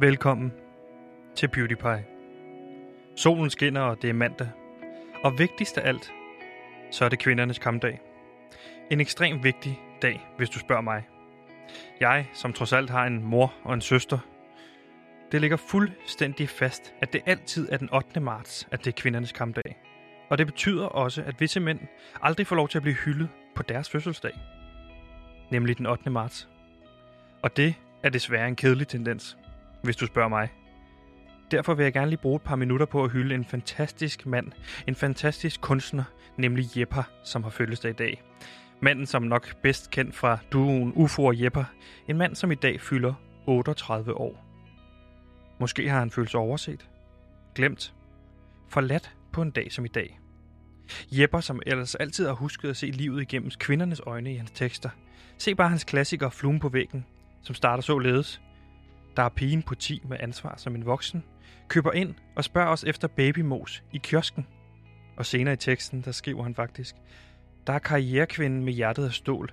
Velkommen til Beauty Pie. Solen skinner, og det er mandag. Og vigtigst af alt, så er det kvindernes kampdag. En ekstremt vigtig dag, hvis du spørger mig. Jeg, som trods alt har en mor og en søster, det ligger fuldstændig fast, at det altid er den 8. marts, at det er kvindernes kampdag. Og det betyder også, at visse mænd aldrig får lov til at blive hyldet på deres fødselsdag. Nemlig den 8. marts. Og det er desværre en kedelig tendens, hvis du spørger mig. Derfor vil jeg gerne lige bruge et par minutter på at hylde en fantastisk mand, en fantastisk kunstner, nemlig Jepper, som har fødselsdag i dag. Manden, som nok bedst kendt fra duoen UFO og Jepper. En mand, som i dag fylder 38 år. Måske har han følt sig overset, glemt, forladt på en dag som i dag. Jepper, som ellers altid har husket at se livet igennem kvindernes øjne i hans tekster. Se bare hans klassiker Fluen på væggen, som starter således. Der er pigen på 10 med ansvar som en voksen, køber ind og spørger os efter babymos i kiosken. Og senere i teksten, der skriver han faktisk, der er karrierekvinden med hjertet af stål,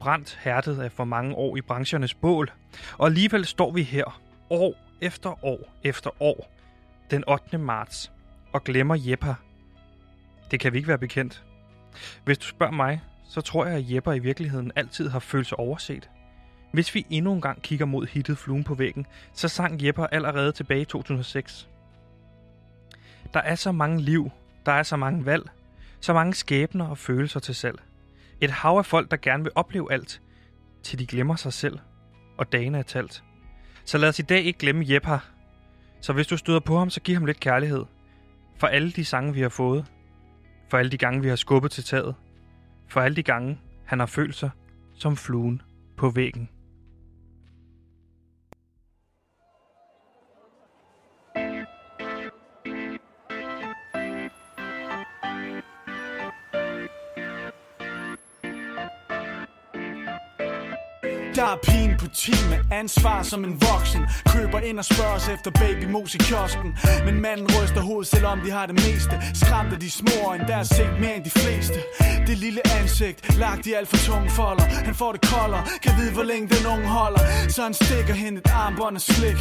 brændt hærdet af for mange år i branchernes bål, og alligevel står vi her, år efter år efter år, den 8. marts, og glemmer Jepper. Det kan vi ikke være bekendt. Hvis du spørger mig, så tror jeg, at Jepper i virkeligheden altid har følt sig overset. Hvis vi endnu en gang kigger mod hittet Fluen på væggen, så sang Jepper allerede tilbage i 2006. Der er så mange liv, der er så mange valg, så mange skæbner og følelser til salg. Et hav af folk, der gerne vil opleve alt, til de glemmer sig selv, og dagene er talt. Så lad os i dag ikke glemme Jepper. Så hvis du støder på ham, så giv ham lidt kærlighed. For alle de sange, vi har fået. For alle de gange, vi har skubbet til taget. For alle de gange, han har følt sig som fluen på væggen. Er pigen på 10 med ansvar som en voksen. Køber ind og spørger os efter babymos i kiosken. Men manden ryster hovedet, selvom de har det meste. Skræmte de små og der er set mere end de fleste. Det lille ansigt, lagt i alt for tunge folder. Han får det koldere, kan vide hvor længe den unge holder. Så han stikker hende et armbånd og slik.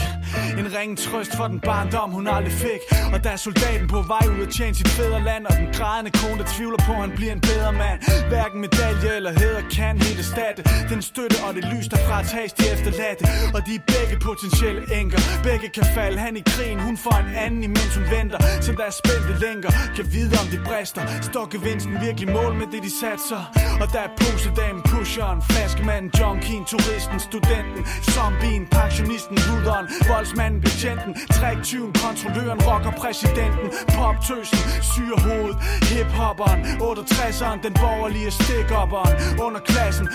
En ringen trøst for den barndom, hun aldrig fik. Og der er soldaten på vej ud at tjene sit fædreland Og den grædende kone, der tvivler på, at han bliver en bedre mand. Hverken medalje eller hæder kan helt erstatte Den støtte og det lys, der fratages de efterladte Og de er begge potentielle enker. Begge kan falde, han i krigen, hun får en anden imens hun venter. Som der er spændte lænker, kan vide om det brister. Står gevinsten virkelig mål med det de satser? Og der er posedamen, pusheren, flaskemanden, junkien, turisten, studenten Zombien, pensionisten, ruderen, voldsmanden, betjenten Træktyven, kontrolløren, rocker, præsidenten Poptøsen, syrehovedet, hiphopperen 68'eren, den borgerlige stikhopperen Underklassen,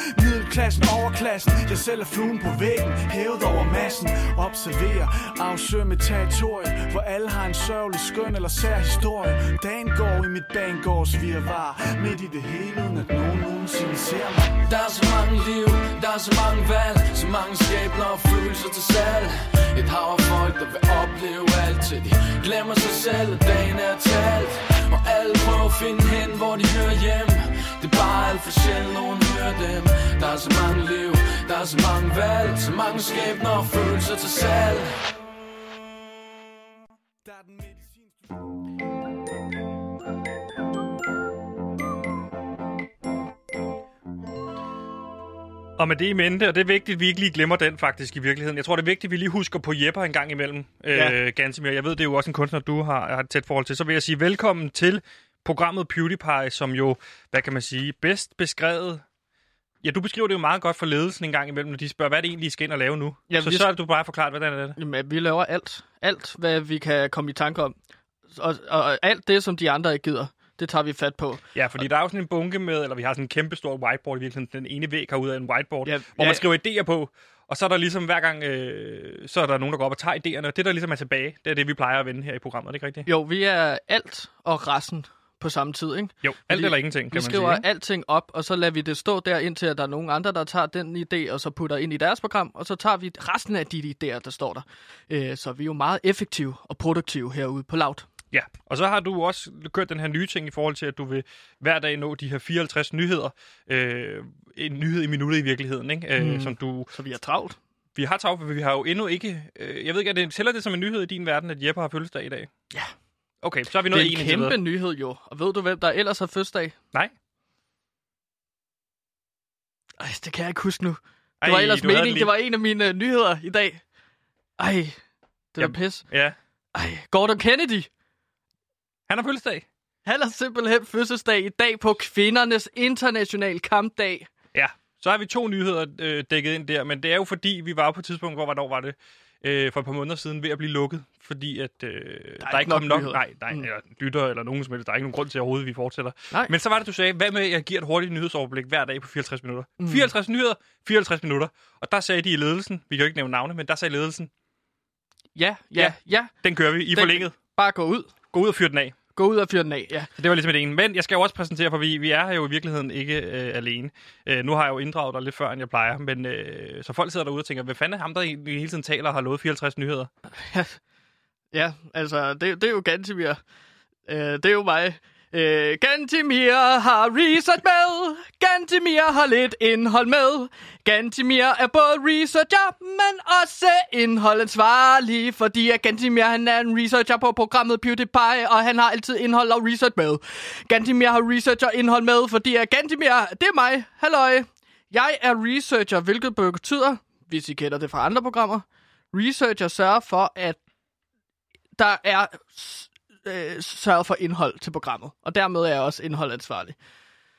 Underklassen, overklassen. Jeg selv er fluen på væggen, hævet over massen. Observerer Observer, med territoriet Hvor alle har en sørgelig, skøn eller sær historie. Dagen går i mit banegårds virvar Midt i det hele, uden at nogen nogensinde ser mig. Der er så mange liv, der er så mange valg. Så mange skæbner og følelser til salg. Et hav af folk, der vil opleve alt Til de glemmer sig selv, og dagen er talt. Og alle prøver at finde hen, hvor de hører hjemme det er bare alt for sjældent, nogen hører dem Der er så mange liv, der er så mange valg Så mange skæbner og følelser til salg Og med det i mente, og det er vigtigt, at vi ikke lige glemmer den faktisk i virkeligheden. Jeg tror, det er vigtigt, at vi lige husker på Jepper en gang imellem, Ja. øh, Gansimir. Jeg ved, det er jo også en kunstner, du har, har et tæt forhold til. Så vil jeg sige velkommen til programmet PewDiePie, som jo, hvad kan man sige, bedst beskrevet... Ja, du beskriver det jo meget godt for ledelsen en gang imellem, når de spørger, hvad det egentlig, I skal ind og lave nu? Ja, så, vi- så er det, du bare forklaret, hvordan er det? Jamen, vi laver alt. Alt, hvad vi kan komme i tanke om. Og, og alt det, som de andre ikke gider, det tager vi fat på. Ja, fordi der er jo sådan en bunke med, eller vi har sådan en kæmpe stor whiteboard i virkeligheden. Den ene væg herude af en whiteboard, Ja, hvor ja. man skriver idéer på. Og så er der ligesom hver gang, øh, så er der nogen, der går op og tager idéerne. Og det, der ligesom er tilbage, det er det, vi plejer at vende her i programmet. Er det ikke rigtigt? Jo, vi er alt og resten på samme tid, ikke? Jo, alt Fordi eller ingenting, kan Vi man skriver sige. ikke? alting op, og så lader vi det stå der, indtil at der er nogen andre, der tager den idé, og så putter ind i deres program, og så tager vi resten af de idéer, der står der. Øh, så vi er jo meget effektive og produktive herude på Loud. Ja, og så har du også kørt den her nye ting i forhold til, at du vil hver dag nå de her 54 nyheder. Øh, en nyhed i minuttet i virkeligheden, ikke? Øh, Mm. som du... Så vi er travlt. Vi har travlt, for vi har jo endnu ikke... Øh, jeg ved ikke, er det, tæller det som en nyhed i din verden, at Jeppe har fødselsdag i dag? Ja. Okay, så har vi Det noget er en en indtil videre. kæmpe nyhed jo. Og ved du, hvem der ellers har fødselsdag? Nej. Ej, det kan jeg ikke huske nu. Det Ej, var ellers meningen, lige- det var en af mine uh, nyheder i dag. Ej, det er Jamen. pis. Ja. Ej, Gordon Kennedy. Han har fødselsdag. Han har simpelthen fødselsdag i dag på kvindernes internationale kampdag. Ja. Så har vi to nyheder øh, dækket ind der, men det er jo fordi, vi var på et tidspunkt, hvor hvornår var det? Øh, for et par måneder siden ved at blive lukket, fordi at øh, der, er ikke ikke nok nok, nej, nej, Mm. eller lytter eller nogen som helst. Der er ikke nogen grund til at overhovedet, vi fortsætter. Nej. Men så var det, du sagde, hvad med, at jeg giver et hurtigt nyhedsoverblik hver dag på 54 minutter? Mm. 54 nyheder, 54 minutter. Og der sagde de i ledelsen, vi kan jo ikke nævne navne, men der sagde ledelsen, Ja, ja, Ja. ja. den kører vi i Den- forlænget. Bare gå ud. Gå ud og fyr den af. Gå ud og fyr den af, ja. Så det var ligesom det ene. Men jeg skal jo også præsentere, for vi, vi er her jo i virkeligheden ikke øh, alene. Øh, nu har jeg jo inddraget dig lidt før, end jeg plejer. Men øh, så folk sidder derude og tænker, hvad fanden er ham, der hele tiden taler og har lovet 54 nyheder? Ja, altså, det, det er jo Gantimir. Øh, det er jo mig. Øh, Gantimir har research med. Gantimir har lidt indhold med. Gantimir er både researcher, men også indholdansvarlig. Fordi at Gantimir han er en researcher på programmet PewDiePie, og han har altid indhold og research med. Gantimir har researcher indhold med, fordi at Gantimir, det er mig. Halløj. Jeg er researcher, hvilket betyder, hvis I kender det fra andre programmer, researcher sørger for, at der er øh, sørget for indhold til programmet. Og dermed er jeg også indholdansvarlig.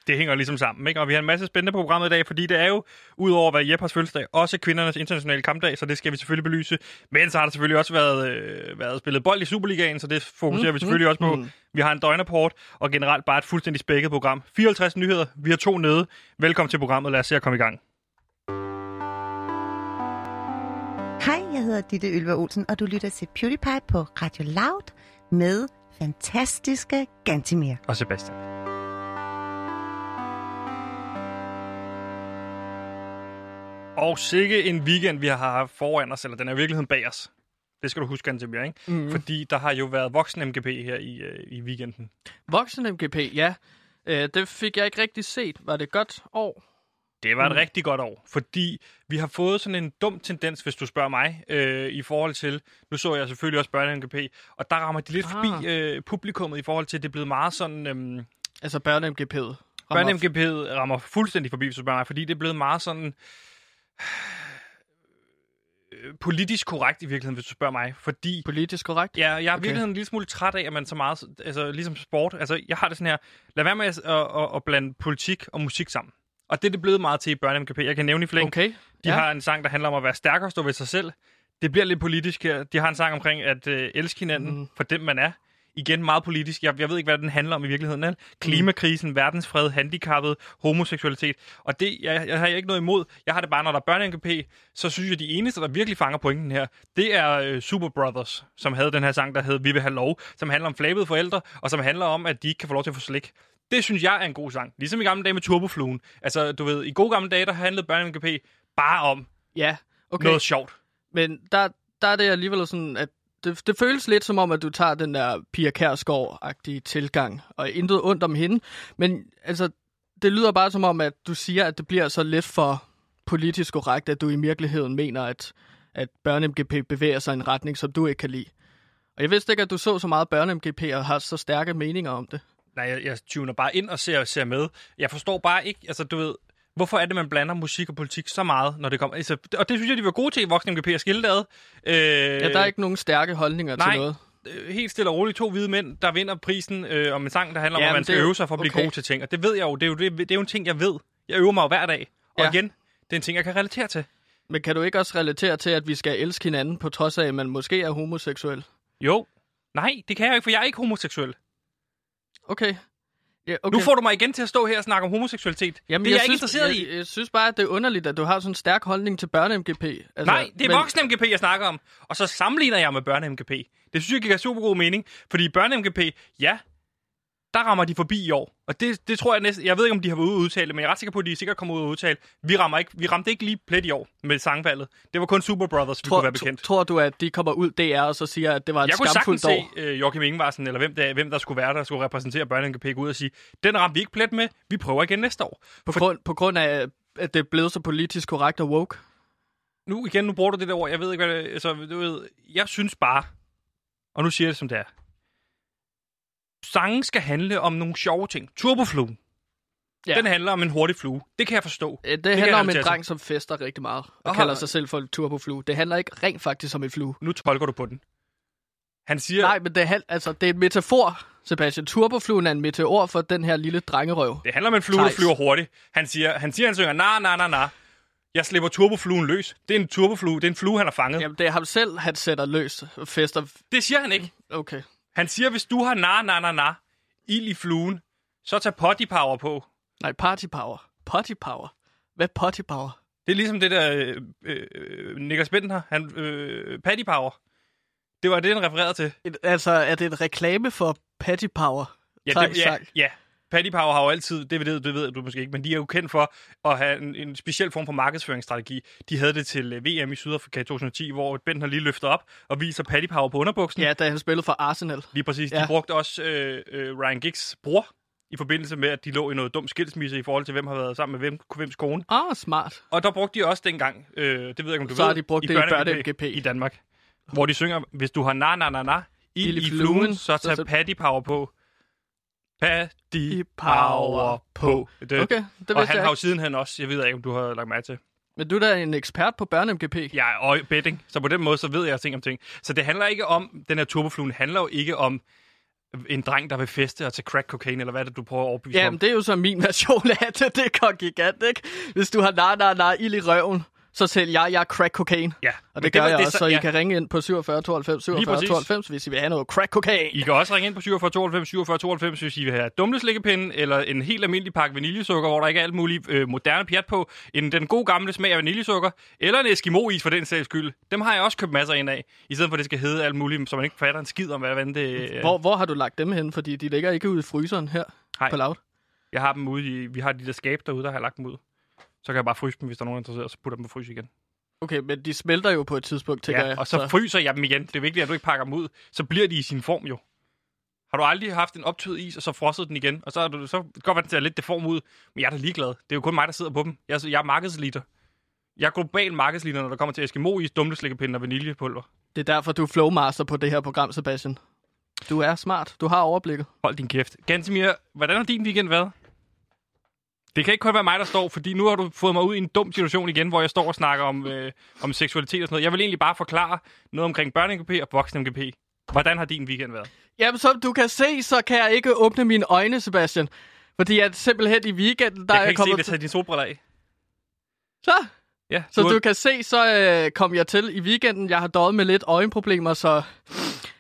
Det hænger ligesom sammen, ikke? Og vi har en masse spændende på programmet i dag, fordi det er jo, udover at være Jeppers fødselsdag, også kvindernes internationale kampdag, så det skal vi selvfølgelig belyse. Men så har der selvfølgelig også været, øh, været spillet bold i Superligaen, så det fokuserer mm, vi selvfølgelig også på. mm. Vi har en døgnrapport, og generelt bare et fuldstændig spækket program. 54 nyheder, vi har to nede. Velkommen til programmet, lad os se at komme i gang. Hej, jeg hedder Ditte Ylva Olsen, og du lytter til PewDiePie på Radio Loud med fantastiske Gantimir. Og Sebastian. Og sikke en weekend, vi har haft foran os, eller den er i virkeligheden bag os. Det skal du huske, Antimir, ikke? Mm. Fordi der har jo været voksen MGP her i, øh, i weekenden. Voksen MGP, ja. Øh, det fik jeg ikke rigtig set. Var det et godt år? Det var et mm. rigtig godt år, fordi vi har fået sådan en dum tendens, hvis du spørger mig, øh, i forhold til, nu så jeg selvfølgelig også børne-MGP, og der rammer de lidt Ah. forbi øh, publikummet i forhold til, at det er blevet meget sådan... Øh, Altså børne-MGP'et. Børne-MGP rammer fuldstændig forbi, hvis du spørger mig, fordi det er blevet meget sådan øh, politisk korrekt i virkeligheden, hvis du spørger mig. Fordi Politisk korrekt? ja, jeg er i Okay. virkeligheden en lille smule træt af, at man så meget, altså ligesom sport, altså jeg har det sådan her, lad være med at, at, at, at blande politik og musik sammen. Og det er det blevet meget til i børne-MGP. Jeg kan nævne i flæng. Okay. De ja. har en sang, der handler om at være stærkere og stå ved sig selv. Det bliver lidt politisk her. De har en sang omkring at øh, elske hinanden Mm. for dem, man er. Igen meget politisk. Jeg, jeg ved ikke, hvad den handler om i virkeligheden. Er. Klimakrisen, mm. verdensfred, handicappet, homoseksualitet. Og det jeg, jeg har ikke noget imod. Jeg har det bare, når der er børne så synes jeg, de eneste, der virkelig fanger pointen her, det er øh, Super Brothers, som havde den her sang, der hed Vi vil have lov, som handler om flabede forældre, og som handler om, at de ikke kan få lov til at få slik. Det synes jeg er en god sang. Ligesom i gamle dage med Turbofluen. Altså, du ved, i gode gamle dage, der handlede børne bare om Ja, okay. noget sjovt. Men der, der er det alligevel sådan, at det, det føles lidt som om, at du tager den der Pia Kærsgaard-agtige tilgang, og intet ondt om hende. Men altså, det lyder bare som om, at du siger, at det bliver så lidt for politisk korrekt, at du i virkeligheden mener, at, at børne-MGP bevæger sig i en retning, som du ikke kan lide. Og jeg vidste ikke, at du så så meget børne-MGP og har så stærke meninger om det. Nej, jeg, jeg tuner bare ind og ser, ser med. Jeg forstår bare ikke, altså du ved, hvorfor er det, man blander musik og politik så meget, når det kommer... Altså, og det synes jeg, de var gode til i Voksen MGP at skille det ad. Øh, Ja, der er ikke nogen stærke holdninger nej. til noget. øh, helt stille og roligt to hvide mænd, der vinder prisen øh, om en sang, der handler om, Ja, at man skal jo- øve sig for at blive okay. god til ting. Og det ved jeg jo. Det er jo, det, det er jo en ting, jeg ved. Jeg øver mig jo hver dag. Og Ja. igen, det er en ting, jeg kan relatere til. Men kan du ikke også relatere til, at vi skal elske hinanden, på trods af, at man måske er homoseksuel? Jo. Nej, det kan jeg ikke, for jeg er ikke homoseksuel. Okay. Ja, okay. Nu får du mig igen til at stå her og snakke om homoseksualitet. Jamen, det er jeg, jeg ikke synes, interesseret jeg, i. Jeg synes bare, at det er underligt, at du har sådan en stærk holdning til børne-MGP. Altså, Nej, det er men- voksen MGP, jeg snakker om. Og så sammenligner jeg med børne MGP. Det synes jeg giver super god mening. Fordi børne MGP, ja, der rammer de forbi i år. Og det, det tror jeg næsten... Jeg ved ikke, om de har været ude og udtale men jeg er ret sikker på, at de er sikkert kommet ud og udtale. Vi, rammer ikke, vi ramte ikke lige plet i år med sangvalget. Det var kun Super Brothers, vi Tror, kunne være bekendt. tror du, at de kommer ud DR og så siger, at det var et Jeg kunne skamfuldt sagtens år? se uh, Joachim Ingvarsen, eller hvem der, hvem der skulle være, der skulle repræsentere børne MGP, gå ud og sige, den ramte vi ikke plet med, vi prøver igen næste år. På, grund, på grund af, at det er blevet så politisk korrekt og woke? nu igen, nu bruger du det der ord, jeg ved ikke, hvad det altså, du ved, jeg synes bare, og nu siger jeg det som det er, sangen skal handle om nogle sjove ting. Turboflue, Ja. den handler om en hurtig flue. Det kan jeg forstå. Øh, Det, kan handler om en dreng, som fester rigtig meget, og Aha. kalder sig selv for en turboflue. Det handler ikke rent faktisk om en flue. Nu tolker du på den. Han siger, Nej, men det er, altså, det er en metafor, Sebastian. Turbofluen er en meteor for den her lille drengerøv. det handler om en flue, der Thijs. flyver hurtigt. Han siger, han, siger, han synger, na, na, na, na. Jeg slipper turbofluen løs. Det er en turboflue. Det er en flue, han har fanget. Jamen, det er ham selv, han sætter løs og fester. Det siger han ikke. Okay. Han siger, hvis du har na, na, na, na, ild i fluen, så tag potty power på. Nej, party power. Potty power. Hvad potty power? Det er ligesom det der øh, øh, Niklas Benten har. Han, øh, patty power. Det var det, han refererede til. Et, altså, er det en reklame for patty power? Ja, det, ja, ja. Patty Power har jo altid, det ved, det ved du måske ikke, men de er jo kendt for at have en, en speciel form for markedsføringsstrategi. De havde det til øh, VM i Sydafrika i 2010, hvor Bent har lige løftet op og viser Patty Power på underbuksen. Ja, da han spillede for Arsenal. Lige præcis. Ja. De brugte også øh, øh, Ryan Giggs bror i forbindelse med, at de lå i noget dum skilsmisse i forhold til, hvem har været sammen med hvem, hvems kone. Ah, smart. Og der brugte de også dengang, øh, det ved jeg ikke, om du Så ved, har de brugt det i børne-MGP. i Danmark. Hvor de synger, hvis du har na na na na, i, i i fluen, så tag Patty Power på. Patty I Power på. Det, Okay, det og han jeg har jo sidenhen også, jeg ved ikke, om du har lagt mærke til. Men du er da en ekspert på børne-MGP. Jeg er betting, så på den måde, så ved jeg ting om ting. Så det handler ikke om, den her turbofluen handler jo ikke om en dreng, der vil feste og tage crack cocaine, eller hvad er det, du prøver at overbevise Jamen, om? det er jo så min version af det. Det er kongigant, ikke? Hvis du har nej, nej, nej, ild i røven, så sælger jeg, jeg crack cocaine. Ja, Og men det gør var- jeg er også, så I ja. kan ringe ind på 47 92 47 præcis. 92, hvis I vil have noget crack cocaine. I kan også ringe ind på 47 92 47 92, hvis I vil have dumleslikkepinde, eller en helt almindelig pakke vaniljesukker, hvor der ikke er alt muligt øh, moderne pjat på, en den gode gamle smag af vaniljesukker, eller en Eskimo-is for den sags skyld. Dem har jeg også købt masser ind af, i stedet for at det skal hedde alt muligt, så man ikke fatter en skid om, hvad det øh, Hvor, hvor har du lagt dem hen? Fordi de ligger ikke ude i fryseren her Hej. på laut. Jeg har dem ude i, vi har de der skab derude, der har lagt dem ud. Så kan jeg bare fryse dem, hvis der er nogen, der er interesseret, så putter dem på frys igen. Okay, men de smelter jo på et tidspunkt, tænker Ja, jeg. og så fryser jeg dem igen. Det er vigtigt, at du ikke pakker dem ud. Så bliver de i sin form jo. Har du aldrig haft en optøet is, og så frosset den igen? Og så, er du, så kan godt være, den ser lidt deform ud, men jeg er da ligeglad. Det er jo kun mig, der sidder på dem. Jeg, jeg er markedsliter. Jeg er global markedsliter, når der kommer til Eskimo-is, dumleslikkepinde og vaniljepulver. Det er derfor, du er flowmaster på det her program, Sebastian. Du er smart. Du har overblikket. Hold din kæft. Gantemir, hvordan har din weekend været? Det kan ikke kun være mig, der står, fordi nu har du fået mig ud i en dum situation igen, hvor jeg står og snakker om, øh, om seksualitet og sådan noget. Jeg vil egentlig bare forklare noget omkring børne-MGP og voksen-MGP. Hvordan har din weekend været? Jamen, som du kan se, så kan jeg ikke åbne mine øjne, Sebastian. Fordi at simpelthen i weekenden, der Jeg er kan jeg ikke se kommet det, tag dine solbriller af. Så, Ja, så har- du kan se, så øh, kom jeg til i weekenden. Jeg har døjet med lidt øjenproblemer, så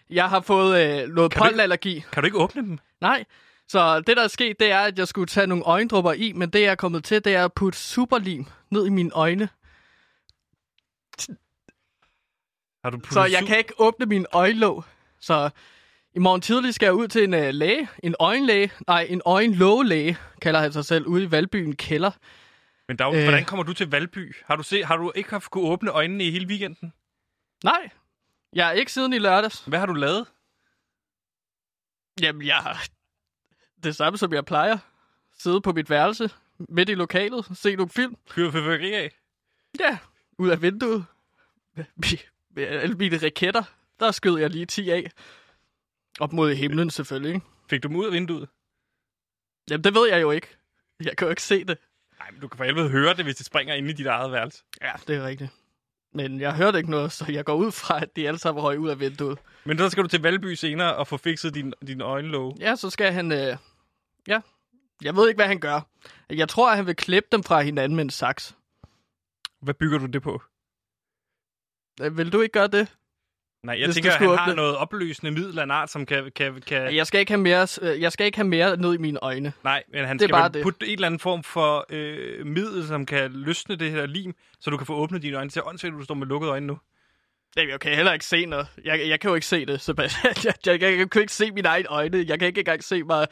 jeg har fået øh, noget du pollenallergi. Kan du ikke åbne dem? Nej. Så det, der er sket, det er, at jeg skulle tage nogle øjendrupper i, men det, jeg er kommet til, det er at putte superlim ned i mine øjne. Har du Så jeg kan ikke åbne min øjenlåg. Så i morgen tidlig skal jeg ud til en øh, læge. En øjenlæge. Nej, en øjenlågelæge, kalder han sig selv, ude i Valbyen Kælder. Men jo- Øh. hvordan kommer du til Valby? Har du, se, har du ikke haft kunne åbne øjnene i hele weekenden? Nej, jeg er ikke siden i lørdags. Hvad har du lavet? Jamen, jeg har det samme, som jeg plejer. Sidde på mit værelse, midt i lokalet, se nogle film. Fyret fyrværkeri af? Ja, ud af vinduet. Med, med alle mine raketter, der skød jeg lige 10 af. Op mod himlen selvfølgelig? Fik du dem ud af vinduet? Jamen, det ved jeg jo ikke. Jeg kan jo ikke se det. Nej, men du kan for helvede høre det, hvis det springer ind i dit eget værelse. Ja, det er rigtigt. Men jeg hørte ikke noget, så jeg går ud fra, at de alle sammen røg ud af vinduet. Men så skal du til Valby senere og få fikset din, din øjenlåg. Ja, så skal han... Øh, ja, jeg ved ikke, hvad han gør. Jeg tror, at han vil klippe dem fra hinanden med en saks. Hvad bygger du det på? Øh, Vil du ikke gøre det? Nej, jeg Hvis tænker, han skulle har åbne- noget opløsende middel af en art, som kan... kan, kan... Jeg skal ikke have mere, øh, jeg skal ikke have mere ned i mine øjne. Nej, men han Det skal bare det. putte en eller anden form for øh, middel, som kan løsne det her lim, så du kan få åbnet dine øjne. Det er åndssvagt, at du står med lukkede øjne nu. Jamen, jeg kan heller ikke se noget. Jeg, jeg kan jo ikke se det, Sebastian. Jeg, jeg, jeg, jeg kan ikke se mine egne øjne. Jeg kan ikke engang se mig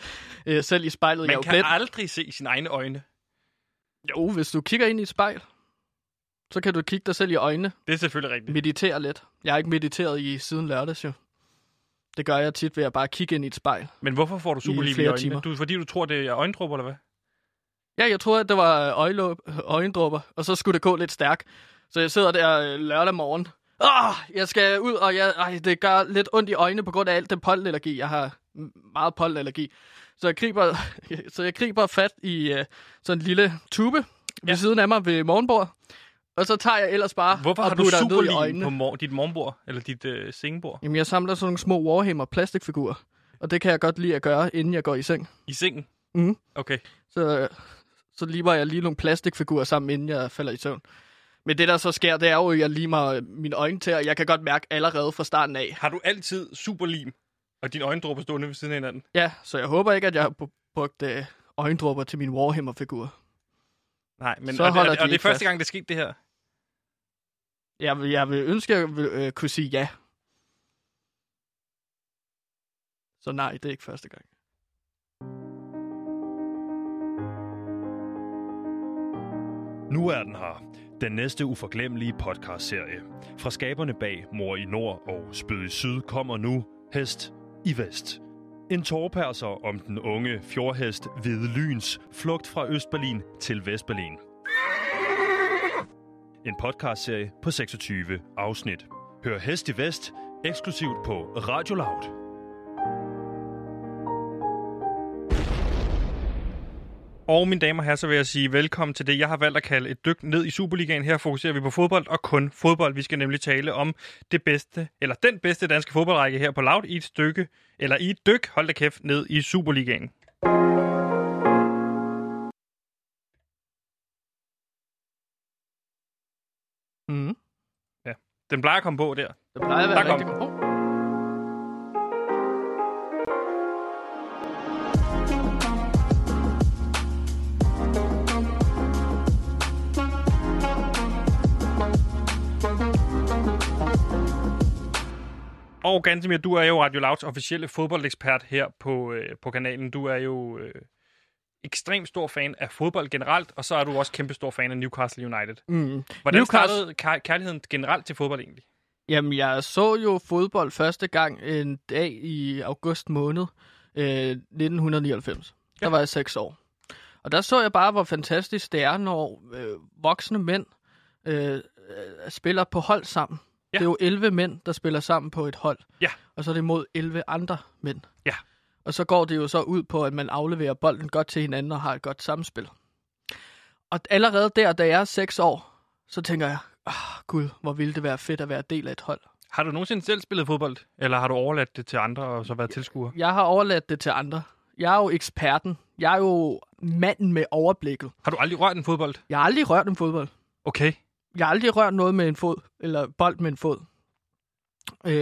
øh, selv i spejlet. jeg Man jo kan blind. aldrig se sine egne øjne. Jo, hvis du kigger ind i et spejl, så kan du kigge dig selv i øjnene. Det er selvfølgelig rigtigt. Meditere lidt. Jeg har ikke mediteret i siden lørdags, jo. Det gør jeg tit ved at bare kigge ind i et spejl. Men hvorfor får du superlim i, flere øjnene? timer. Du, fordi du tror, det er øjendrupper, eller hvad? Ja, jeg troede, at det var øjelåb, øjendrupper, og så skulle det gå lidt stærkt. Så jeg sidder der øh, lørdag morgen. Åh, jeg skal ud, og jeg, ej, det gør lidt ondt i øjnene på grund af alt den pollenallergi. Jeg har meget pollenallergi. Så jeg griber, så jeg griber fat i øh, sådan en lille tube ved Ja. siden af mig ved morgenbord. Og så tager jeg ellers bare Hvorfor og har du ned i superlim øjnene. på mor- dit morgenbord, eller dit øh, sengebord? Jamen, jeg samler sådan nogle små Warhammer plastikfigurer. Og det kan jeg godt lide at gøre, inden jeg går i seng. I sengen? Mhm. Okay. Så, så limer jeg lige nogle plastikfigurer sammen, inden jeg falder i søvn. Men det, der så sker, det er jo, at jeg limer mine øjne til, og jeg kan godt mærke allerede fra starten af. Har du altid superlim, og dine øjendråber stående ved siden af hinanden? Ja, så jeg håber ikke, at jeg har brugt øh, øjendråber til min Warhammer-figur. Nej, men Så og, det- holder og, de og det er første fast. gang, det skete det her. Jeg, vil- jeg vil ønske, at jeg vil, øh, kunne sige ja. Så nej, det er ikke første gang. Nu er den her. Den næste uforglemmelige podcastserie. Fra skaberne bag Mor i Nord og Spød i Syd kommer nu Hest i Vest. En tårperser om den unge fjordhest Hvide Lyns flugt fra Østberlin til Vestberlin. En podcastserie på 26 afsnit. Hør Hest i Vest eksklusivt på Radio Loud. Og mine damer og herrer, så vil jeg sige velkommen til det, jeg har valgt at kalde et dyk ned i Superligaen. Her fokuserer vi på fodbold og kun fodbold. Vi skal nemlig tale om det bedste, eller den bedste danske fodboldrække her på Loud i et stykke, eller i et dyk, hold da kæft, ned i Superligaen. Mm. Den plejer at komme på der. Det plejer at være Der kom rigtig godt. Oh. Og Gantemir, du er jo Radio Louds officielle fodboldekspert her på, øh, på kanalen. Du er jo øh, ekstremt stor fan af fodbold generelt, og så er du også kæmpe stor fan af Newcastle United. Mm. Hvordan Newcastle- startede kær- kærligheden generelt til fodbold egentlig? Jamen, jeg så jo fodbold første gang en dag i august måned øh, 1999. Der Ja. var jeg seks år. Og der så jeg bare, hvor fantastisk det er, når øh, voksne mænd øh, øh, spiller på hold sammen. Ja. Det er jo 11 mænd, der spiller sammen på et hold. Ja. Og så er det mod 11 andre mænd. Ja. Og så går det jo så ud på, at man afleverer bolden godt til hinanden og har et godt samspil. Og allerede der, da jeg er seks år, så tænker jeg, ah, gud, hvor ville det være fedt at være del af et hold. Har du nogensinde selv spillet fodbold, eller har du overladt det til andre og så været tilskuer? Jeg har overladt det til andre. Jeg er jo eksperten. Jeg er jo manden med overblikket. Har du aldrig rørt en fodbold? Jeg har aldrig rørt en fodbold. Okay. Jeg har aldrig rørt noget med en fod, eller bold med en fod. Øh,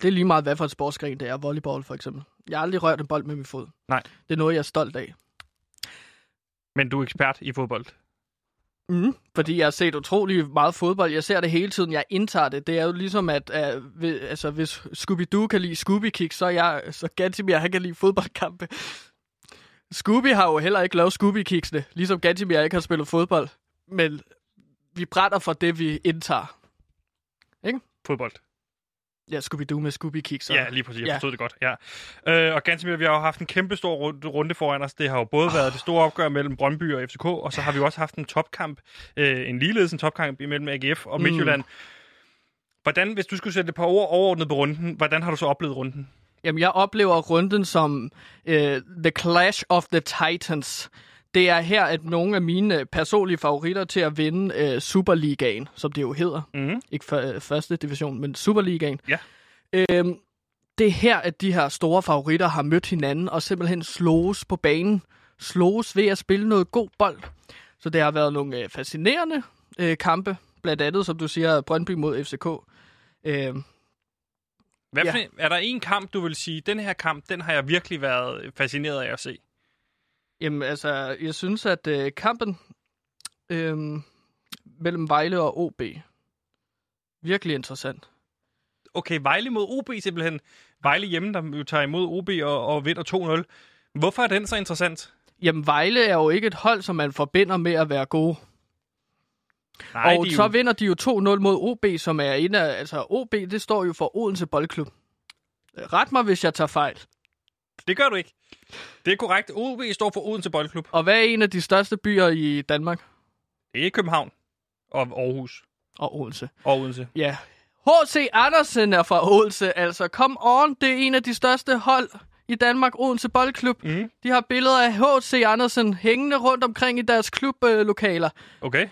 det er lige meget, hvad for et sportsgren det er. Volleyball for eksempel. Jeg har aldrig rørt en bold med min fod. Nej. Det er noget, jeg er stolt af. Men du er ekspert i fodbold. Mm, fordi jeg har set utrolig meget fodbold. Jeg ser det hele tiden. Jeg indtager det. Det er jo ligesom, at uh, ved, altså, hvis Scooby-Doo kan lide Scooby-Kick, så, jeg, så Gantimir han kan lide fodboldkampe. Scooby har jo heller ikke lavet Scooby-Kicksene, ligesom Gantimir ikke har spillet fodbold. Men vi brænder for det, vi indtager. Fodbold. Ja, Scooby-Doo med Scooby-Kicks. Ja, lige præcis. Jeg Ja. forstod det godt. Ja. Øh, og ganske mere, vi har jo haft en kæmpe stor runde, foran os. Det har jo både været det store opgør mellem Brøndby og FCK, og så har vi også haft en topkamp, øh, en ligeledes en topkamp imellem AGF og Midtjylland. Mm. Hvordan, hvis du skulle sætte et par ord overordnet på runden, hvordan har du så oplevet runden? Jamen, jeg oplever runden som øh, The Clash of the Titans. Det er her, at nogle af mine personlige favoritter til at vinde øh, Superligaen, som det jo hedder. Mm. Ikke for, første division, men Superligaen. Ja. Øhm, det er her, at de her store favoritter har mødt hinanden og simpelthen slås på banen. Slås ved at spille noget god bold. Så det har været nogle øh, fascinerende øh, kampe. Blandt andet, som du siger, Brøndby mod FCK. Øhm, Hvad Ja. for, er der en kamp, du vil sige, den her kamp, den har jeg virkelig været fascineret af at se? Jamen, altså, jeg synes, at øh, kampen øh, mellem Vejle og OB, virkelig interessant. Okay, Vejle mod OB simpelthen. Vejle hjemme, der jo tager imod OB og, og vinder 2-0. Hvorfor er den så interessant? Jamen, Vejle er jo ikke et hold, som man forbinder med at være gode. Nej, og de så jo, vinder de jo 2-0 mod OB, som er en af... Altså, OB, det står jo for Odense Boldklub. Ret mig, hvis jeg tager fejl. Det gør du ikke. Det er korrekt. OB står for Odense Boldklub. Og hvad er en af de største byer i Danmark? Det er København og Aarhus. Og Odense. Og Odense. Ja. H.C. Andersen er fra Odense, altså. Come on, det er en af de største hold i Danmark, Odense Boldklub. Mm. De har billeder af H.C. Andersen hængende rundt omkring i deres klublokaler. Okay.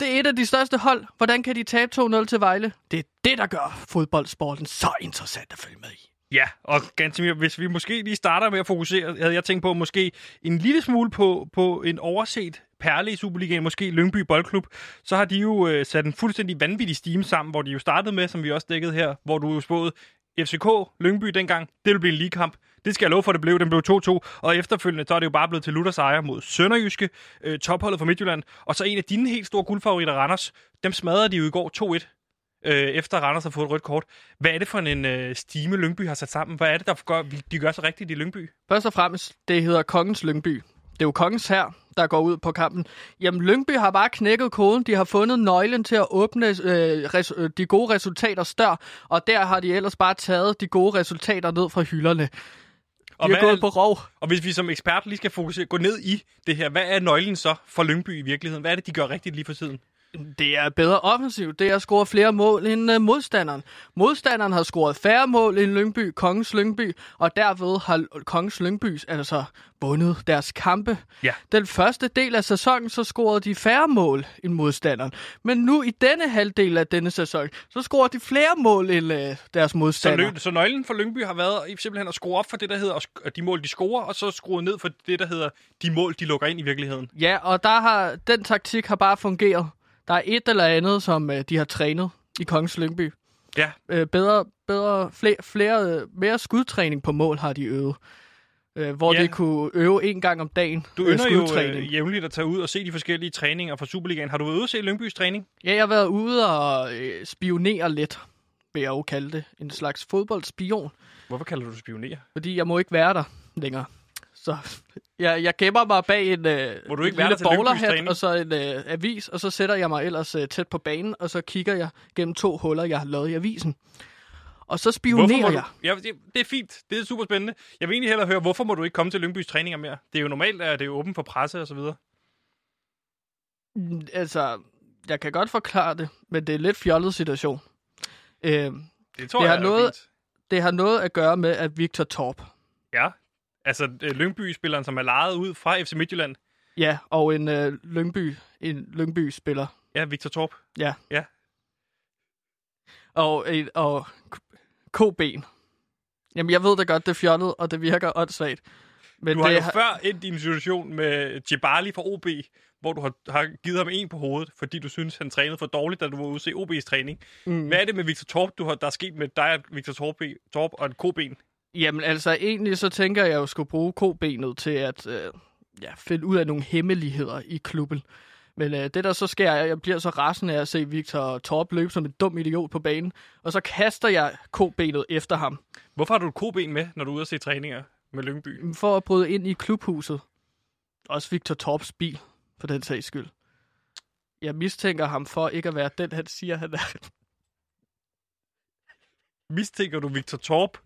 Det er et af de største hold. Hvordan kan de tabe 2-0 til Vejle? Det er det, der gør fodboldsporten så interessant at følge med i. Ja, og Gantemir, hvis vi måske lige starter med at fokusere, havde jeg tænkt på måske en lille smule på, på en overset perle i Superligaen, måske Lyngby Boldklub, så har de jo øh, sat en fuldstændig vanvittig stime sammen, hvor de jo startede med, som vi også dækkede her, hvor du jo spåede FCK, Lyngby dengang, det ville blive en ligekamp. Det skal jeg love for, det blev. Den blev 2-2, og efterfølgende så er det jo bare blevet til Luther sejr mod Sønderjyske, øh, topholdet fra Midtjylland, og så en af dine helt store guldfavoritter, Randers, dem smadrede de jo i går 2-1 øh, efter Randers har fået et rødt kort. Hvad er det for en øh, stime, Lyngby har sat sammen? Hvad er det, der gør, de gør så rigtigt i Lyngby? Først og fremmest, det hedder Kongens Lyngby. Det er jo kongens her, der går ud på kampen. Jamen, Lyngby har bare knækket koden. De har fundet nøglen til at åbne øh, res- øh, de gode resultater stør, og der har de ellers bare taget de gode resultater ned fra hylderne. De Og har hvad er- gået på rov. Og hvis vi som ekspert lige skal fokusere, gå ned i det her, hvad er nøglen så for Lyngby i virkeligheden? Hvad er det, de gør rigtigt lige for tiden? Det er bedre offensivt. Det er at score flere mål end uh, modstanderen. Modstanderen har scoret færre mål end Lyngby, Kongens Lyngby, og derved har Kongens Lyngby altså vundet deres kampe. Ja. Den første del af sæsonen, så scorede de færre mål end modstanderen. Men nu i denne halvdel af denne sæson, så scorer de flere mål end uh, deres Så, modstander. lø- så nøglen for Lyngby har været simpelthen at skrue op for det, der hedder de mål, de scorer, og så skrue ned for det, der hedder de mål, de lukker ind i virkeligheden. Ja, og der har, den taktik har bare fungeret. Der er et eller andet, som uh, de har trænet i Kongens Lyngby. Ja, øh, bedre, bedre flere, flere, øh, mere skudtræning på mål har de øvet. Øh, hvor Ja. de kunne øve en gang om dagen. du øh, ynder jo øh, jævnligt at tage ud og se de forskellige træninger fra Superligaen. Har du været ude at se Lyngbys træning? Ja, jeg har været ude og øh, spionere lidt, vil jeg jo kalde det. En slags fodboldspion. Hvorfor kalder du det spionere? Fordi jeg må ikke være der længere. Så jeg, jeg gemmer mig bag en, øh, Må du ikke en lille bowlerhat træning? og så en øh, avis, og så sætter jeg mig ellers øh, tæt på banen, og så kigger jeg gennem to huller, jeg har lavet i avisen. Og så spionerer jeg. Ja, det, det er fint. Det er super spændende. Jeg vil egentlig hellere høre, hvorfor må du ikke komme til Lyngbys træninger mere? Det er jo normalt, at det er åbent for presse og så videre. Mm, Altså, jeg kan godt forklare det, men det er en lidt fjollet situation. Øh, Det tror Det har jeg er noget- fint. det har noget at gøre med, at Victor Torp, Ja. Altså, øh, Lyngby-spilleren, som er lejet ud fra FC Midtjylland. ja, og en øh, Lyngby, en Lyngby-spiller, Ja, Victor Torp. ja. Ja. Og, en, og K- K-ben. Jamen, jeg ved det godt, det er fjollet, og det virker åndssvagt. Men Du har det jo før endt i en situation med Djibali fra OB, hvor du har, har givet ham en på hovedet, fordi du synes, han trænede for dårligt, da du var ude se OB's træning. Mm. Hvad er det med Victor Torp, du har, der er sket med dig, og Victor Torp, Torp og et koben? Jamen, altså, egentlig så tænker jeg, jeg skulle bruge K-benet til at øh, ja, finde ud af nogle hemmeligheder i klubben. Men øh, det, der så sker, er, jeg bliver så rasende af at se Victor Torp løbe som en dum idiot på banen, og så kaster jeg K-benet efter ham, Hvorfor har du et koben med, når du er ude at se træninger med Lyngby? for at bryde ind i klubhuset. Også Victor Torps bil, for den sags skyld. Jeg mistænker ham for ikke at være den, han siger, han er. Mistænker du Victor Torp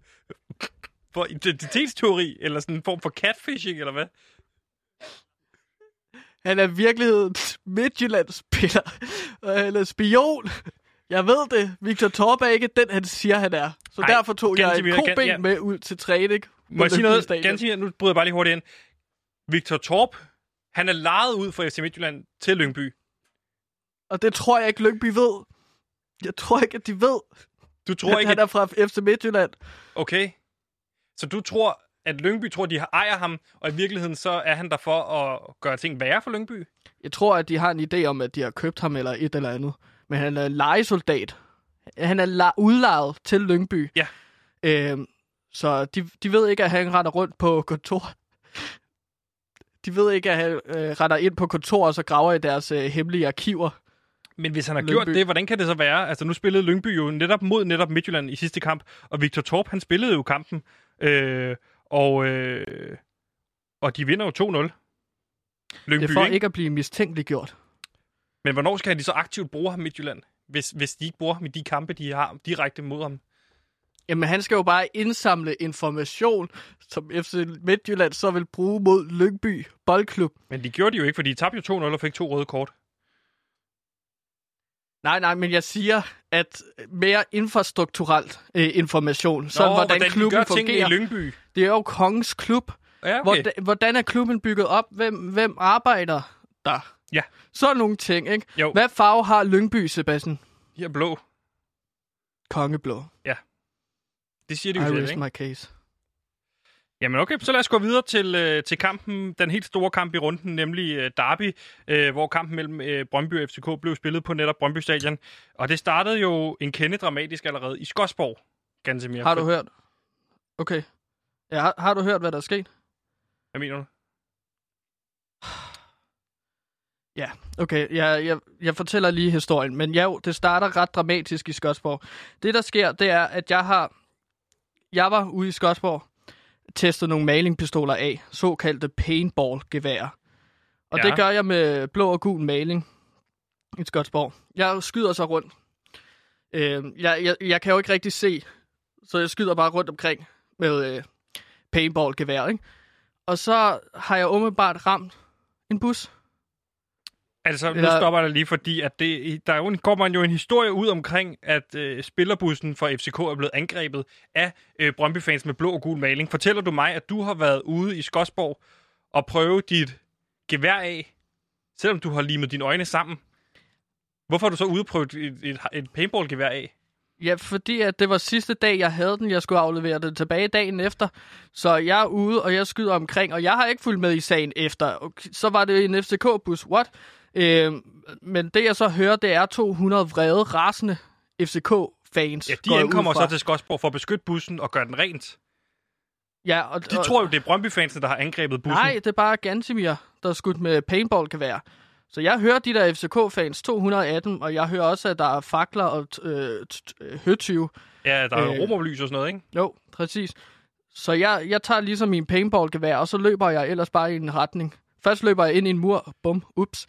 for identitetsteori, eller sådan en form for catfishing, eller hvad? Han er virkelighedens Midtjyllands-spiller, og han er spion. Jeg ved det. Victor Torp er ikke den, han siger, han er. Så Ej, derfor tog jeg Gansimir, et koben ja. med ud til træning. Må jeg sige noget? Ganske, nu bryder jeg bare lige hurtigt ind. Victor Torp, han er lejet ud fra FC Midtjylland til Lyngby. Og det tror jeg ikke, Lyngby ved. Jeg tror ikke, at de ved, Du tror at ikke, han at... er fra FC Midtjylland. Okay. Så du tror, at Lyngby tror, de har- ejer ham, og i virkeligheden så er han der for at gøre ting værre for Lyngby? Jeg tror, at de har en idé om, at de har købt ham eller et eller andet. Men han er legesoldat. Han er udlejet til Lyngby. Ja. Øhm, så de, de ved ikke, at han render rundt på kontor. De ved ikke, at han øh, render ind på kontor og så graver i deres øh, hemmelige arkiver. Men hvis han har Lyngby. gjort det, hvordan kan det så være? Altså, nu spillede Lyngby jo netop mod netop Midtjylland i sidste kamp, og Victor Torp, han spillede jo kampen, øh, og, øh, og de vinder jo 2-0. Lyngby, Det er for ikke? ikke at blive mistænkeliggjort. Men hvornår skal de så aktivt bruge ham Midtjylland, hvis, hvis de ikke bruger ham i de kampe, de har direkte mod ham? Jamen, han skal jo bare indsamle information, som FC Midtjylland så vil bruge mod Lyngby Boldklub. Men de gjorde de jo ikke, for de tabte jo 2-0 og fik to røde kort. Nej, nej, men jeg siger, at mere infrastrukturelt øh, information, sådan hvordan, hvordan klubben gør fungerer. i Lyngby. Det er jo kongens klub. Ja, okay. Hvordan, hvordan er klubben bygget op? Hvem, hvem arbejder der? Ja. Sådan nogle ting, ikke? Jo. Hvad farve har Lyngby, Sebastian? Er blå. Kongeblå. Det siger de I jo selv, rest ikke? my case. Jamen okay, så lad os gå videre til, øh, til kampen, den helt store kamp i runden, nemlig øh, Derby, øh, hvor kampen mellem øh, Brøndby og FCK blev spillet på netop Brøndby Stadion. Og det startede jo en kende dramatisk allerede i Skodsborg, Gansimir. Har du hørt? Okay. Ja, har, har du hørt, hvad der er sket? Hvad mener du? Ja, okay. Jeg, jeg, jeg fortæller lige historien. Men ja, det starter ret dramatisk i Skodsborg. Det, der sker, det er, at jeg har... Jeg var ude i Skodsborg, testet nogle malingpistoler af, såkaldte paintball-geværer. Og Ja. det gør jeg med blå og gul maling i Skodsborg. Jeg skyder så rundt. Øh, jeg, jeg, jeg kan jo ikke rigtig se, så jeg skyder bare rundt omkring med øh, paintball-gevær, ikke? Og så har jeg umiddelbart ramt en bus. Altså, nu stopper dig lige, fordi at det, der er jo går man jo en historie ud omkring, at øh, spillerbussen for FCK er blevet angrebet af øh, Brøndby-fans med blå og gul maling. Fortæller du mig, at du har været ude i Skodsborg og prøvet dit gevær af, selvom du har limet dine øjne sammen? Hvorfor har du så ude og prøvet et, et, et paintball-gevær af? Ja, fordi at det var sidste dag, jeg havde den. Jeg skulle aflevere det tilbage dagen efter. Så jeg er ude, og jeg skyder omkring. Og jeg har ikke fulgt med i sagen efter. Okay, Så var det en FCK-bus. What? Øh, men det jeg så hører, det er 200 vrede, rasende FCK-fans. Ja, de ankommer så til Skodsborg for at beskytte bussen og gøre den rent. Ja, og, De og, tror jo, det er Brøndby-fansene, der har angrebet bussen. Nej, det er bare Gansimir, der er skudt med paintball-gevær. Så jeg hører de der FCK-fans, 218, og jeg hører også, at der er fakler og øh, øh, høtyve. Ja, der er Øh. øh. romerlys og sådan noget, ikke? Jo, præcis. Så jeg, jeg tager ligesom min paintball-gevær, og så løber jeg ellers bare i en retning. Først løber jeg ind i en mur, bum, ups.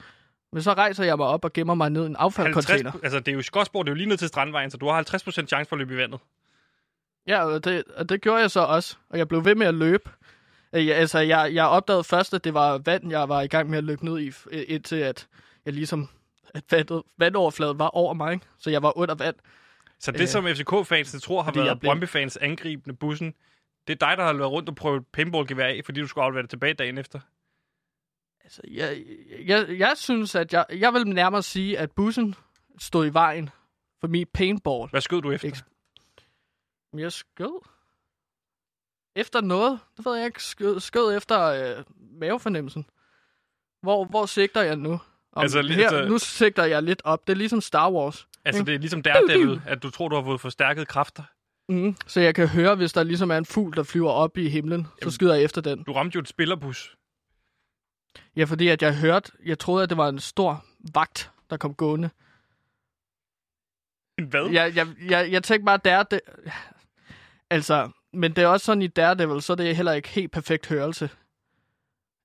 Men så rejser jeg mig op og gemmer mig ned i en 50, affaldscontainer. altså, det er jo Skodsborg, det er jo lige ned til Strandvejen, så du har 50% chance for at løbe i vandet. Ja, og det, og det gjorde jeg så også, og jeg blev ved med at løbe. Øh, Jeg, altså, jeg, jeg opdagede først, at det var vand, jeg var i gang med at løbe ned i, øh, indtil at jeg ligesom, at vandet, vandoverfladen var over mig, ikke? så jeg var under vand. Så det, Øh, som FCK-fansene tror har været blev- Brøndby-fans angribende bussen, det er dig, der har været rundt og prøvet paintball-gevær af, fordi du skulle aflevere det tilbage dagen efter. Altså, jeg, jeg, jeg synes, at jeg, jeg vil nærmere sige, at bussen stod i vejen for min paintball. Hvad skød du efter? Men jeg skød. Efter noget. Det ved jeg ikke. Skød, skød efter øh, mavefornemmelsen. Hvor, hvor sigter jeg nu? Om Altså, altså, li- her, altså- nu sigter jeg lidt op. Det er ligesom Star Wars. Altså, ikke? det er ligesom Daredevil, at du tror, du har fået forstærket kræfter. Mm, så jeg kan høre, hvis der ligesom er en fugl, der flyver op i himlen, så Jamen- skyder jeg efter den. Du ramte jo et spillerbus. Ja, fordi at jeg hørte, jeg troede, at det var en stor vagt, der kom gående. En hvad? Jeg, jeg, jeg, jeg tænkte bare, der det... Altså, men det er også sådan i Daredevil, så er det heller ikke helt perfekt hørelse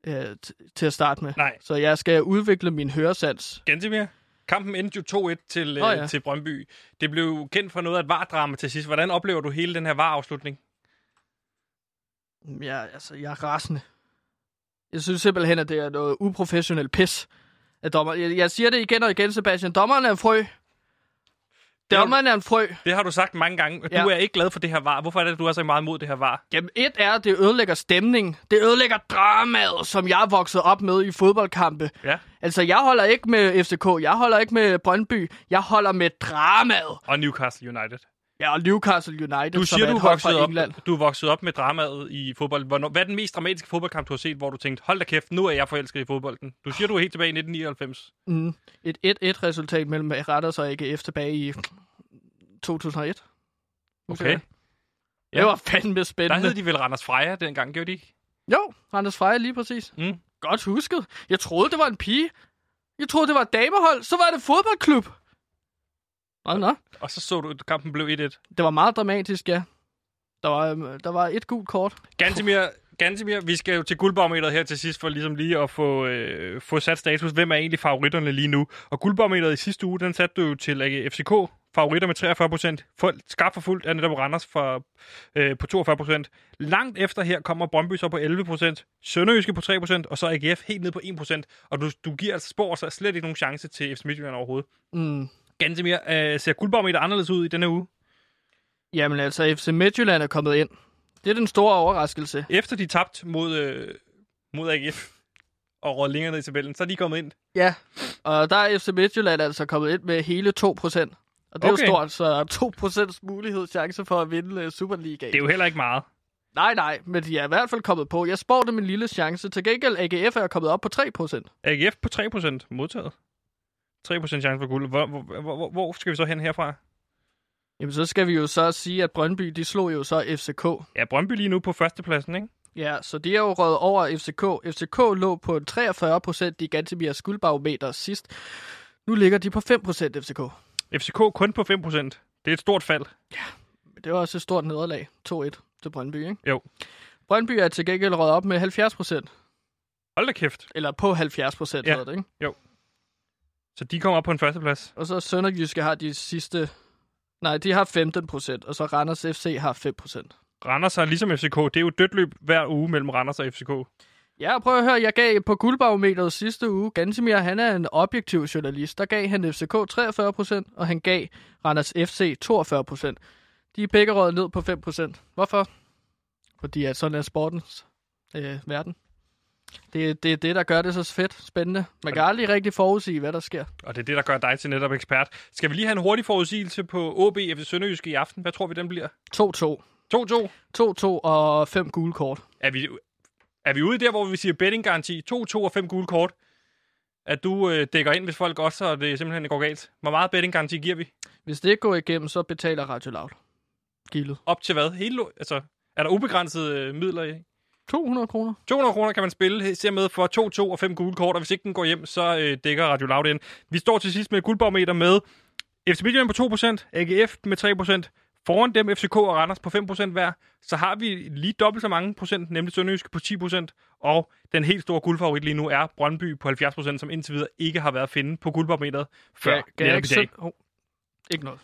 øh, til at starte med. Nej. Så jeg skal udvikle min høresans. Gantimir, kampen endte jo 2-1 til, øh, ja. til Brøndby. Det blev kendt for noget af et var-drama til sidst. Hvordan oplever du hele den her var-afslutning? Ja, altså, jeg er rasende. Jeg synes simpelthen, at det er noget uprofessionelt pis. At dommer... jeg, jeg siger det igen og igen, Sebastian. Dommeren er en frø. Dommeren er en frø. Det har du sagt mange gange. Du Ja. er ikke glad for det her var. Hvorfor er det, at du er så meget mod det her var? Jamen, et er, at det ødelægger stemningen. Det ødelægger dramaet, som jeg er vokset op med i fodboldkampe. Ja. Altså, jeg holder ikke med FCK, jeg holder ikke med Brøndby, jeg holder med dramaet. Og Newcastle United. Ja, og Newcastle United, Du som siger, er du et er, hold fra vokset England. op, du er vokset op med dramaet i fodbold. Hvornår, hvad er den mest dramatiske fodboldkamp, du har set, hvor du tænkte, hold da kæft, nu er jeg forelsket i fodbolden? Du siger, du er helt tilbage i 1999. Mm. Et 1-1-resultat mellem Retters og AGF tilbage i 2001. Husker Okay. jeg. Ja. Det var fandme Der spændende. hed de vel Randers Freja dengang, gjorde de ikke? Jo, Anders Freja lige præcis. Mm. Godt husket. Jeg troede, det var en pige. Jeg troede, det var et damehold. Så var det fodboldklub. Nå, nå. Og så så du, at kampen blev 1-1. Det var meget dramatisk, ja. Der var, øhm, der var et gult kort. Gantemir, Gantemir, vi skal jo til guldbarometeret her til sidst, for ligesom lige at få, øh, få sat status. Hvem er egentlig favoritterne lige nu? Og guldbarometeret i sidste uge, den satte du jo til øh, FCK. Favoritter med 43 procent. Skarpt for fuldt er netop Randers for, øh, på 42 procent. Langt efter her kommer Brøndby så på 11 procent. Sønderjyske på 3 procent. Og så AGF helt ned på 1 procent. Og du, du giver altså spor så slet ikke nogen chance til FC Midtjylland overhovedet. Mm. Gantemir, øh, ser guldbarometer anderledes ud i denne uge? Jamen altså, FC Midtjylland er kommet ind. Det er den store overraskelse. Efter de tabt mod, øh, mod AGF og råd længere ned i tabellen, så er de kommet ind. Ja, og der er FC Midtjylland altså kommet ind med hele 2 procent. Og det er Okay. jo stort, så 2 procents mulighed, chance for at vinde uh, Superligaen. Det er jo heller ikke meget. Nej, nej, men de er i hvert fald kommet på. Jeg spår dem en lille chance. Til gengæld, AGF er kommet op på 3 procent. AGF på 3% modtaget. 3% chance for guld. Hvor, hvor, hvor, hvor skal vi så hen herfra? Jamen, så skal vi jo så sige, at Brøndby, de slog jo så FCK. Ja, Brøndby lige nu på førstepladsen, ikke? Ja, så de er jo røget over FCK. FCK lå på en 43 procent i Gantemirs guldbarometer sidst. Nu ligger de på 5 procent FCK. FCK kun på 5%. Det er et stort fald. Men Det var også et stort nederlag. 2-1 til Brøndby, ikke? Jo. Brøndby er til gengæld røget op med 70 procent. Hold da kæft. Eller på 70 procent, Ja. ja. det, ikke? Så de kommer op på en førsteplads. Og så Sønderjyske har de sidste... Nej, de har 15 procent, og så Randers FC har 5 procent. Randers er ligesom FCK. Det er jo et dødt løb hver uge mellem Randers og FCK. Ja, prøv at høre, jeg gav på guldbarometeret sidste uge. Gansimir, han er en objektiv journalist. Der gav han FCK 43 procent, og han gav Randers FC 42 procent. De er begge ned på 5 procent. Hvorfor? Fordi at sådan er sportens øh, verden. Det, det er det, der gør det så fedt, spændende. Man kan aldrig rigtig forudsige, hvad der sker. Og det er det, der gør dig til netop ekspert. Skal vi lige have en hurtig forudsigelse på OB efter Sønderjyske i aften? Hvad tror vi, den bliver? 2-2. 2-2. 2-2 og 5 gule kort. Er vi, er vi ude der, hvor vi siger bettinggaranti? 2-2 og 5 gule kort. At du øh, dækker ind, hvis folk også, og det simpelthen går galt. Hvor meget bettinggaranti giver vi? Hvis det ikke går igennem, så betaler Radio Loud. Gildet. Op til hvad? Hele, altså, er der ubegrænsede øh, midler i? 200 kroner. 200 kroner kan man spille, ser med for 2-2 og 5 gule kort, og hvis ikke den går hjem, så øh, dækker Radio Loud ind. Vi står til sidst med et guldbarometer med FC Midtjylland på 2%, AGF med 3%, foran dem FCK og Randers på 5% hver, så har vi lige dobbelt så mange procent, nemlig Sønderjyske på 10%, og den helt store guldfavorit lige nu er Brøndby på 70%, som indtil videre ikke har været at finde på guldbarometeret før Kan, kan jeg netop ikke selv... Oh, ikke noget.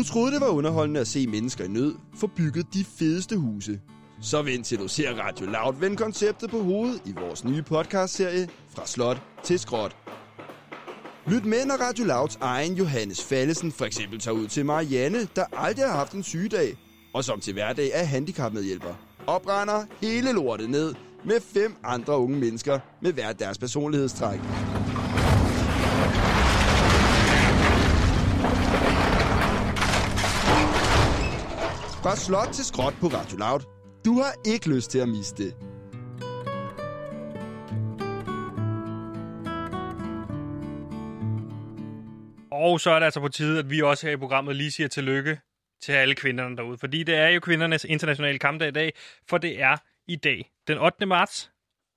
Du troede, det var underholdende at se mennesker i nød få bygget de fedeste huse. Så vent til du ser Radio Loud vende konceptet på hovedet i vores nye podcastserie Fra Slot til Skråt. Lyt med, når Radio Louds egen Johannes Fallesen for eksempel tager ud til Marianne, der aldrig har haft en sygedag, og som til hverdag er handicapmedhjælper. Opregner hele lortet ned med fem andre unge mennesker med hver deres personlighedstræk. Fra slot til skråt på Radio Loud. Du har ikke lyst til at miste det. Og så er det altså på tide, at vi også her i programmet lige siger tillykke til alle kvinderne derude. Fordi det er jo kvindernes internationale kampdag i dag, for det er i dag, den 8. marts,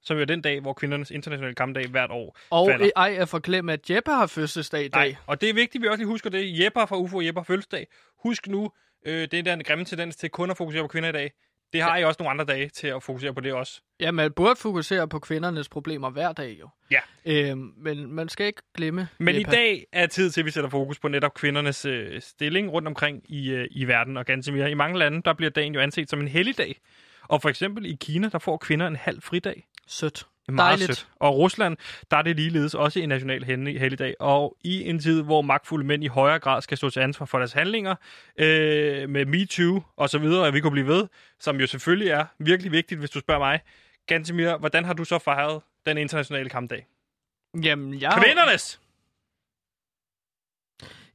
som jo er den dag, hvor kvindernes internationale kampdag hvert år Og falder. ej, jeg får glemt, at Jeppe har fødselsdag i dag. Nej, og det er vigtigt, at vi også lige husker det. Jeppe fra UFO Jeppe har fødselsdag. Husk nu, øh, det er den grimme tendens til kun at fokusere på kvinder i dag. Det har I også nogle andre dage til at fokusere på det også. Ja, man burde fokusere på kvindernes problemer hver dag jo. Ja. Øhm, men man skal ikke glemme Men Jeppe. i dag er tid til, at vi sætter fokus på netop kvindernes øh, stilling rundt omkring i, øh, i verden og ganske mere. I mange lande, der bliver dagen jo anset som en helligdag. Og for eksempel i Kina, der får kvinder en halv fridag. Sødt. Meget Dejligt. sødt. Og Rusland, der er det ligeledes også en national helligdag. Og i en tid, hvor magtfulde mænd i højere grad skal stå til ansvar for deres handlinger, øh, med MeToo og så videre, at vi kunne blive ved, som jo selvfølgelig er virkelig vigtigt, hvis du spørger mig. Gantemir, hvordan har du så fejret den internationale kampdag? Jamen, jeg, Kvindernes!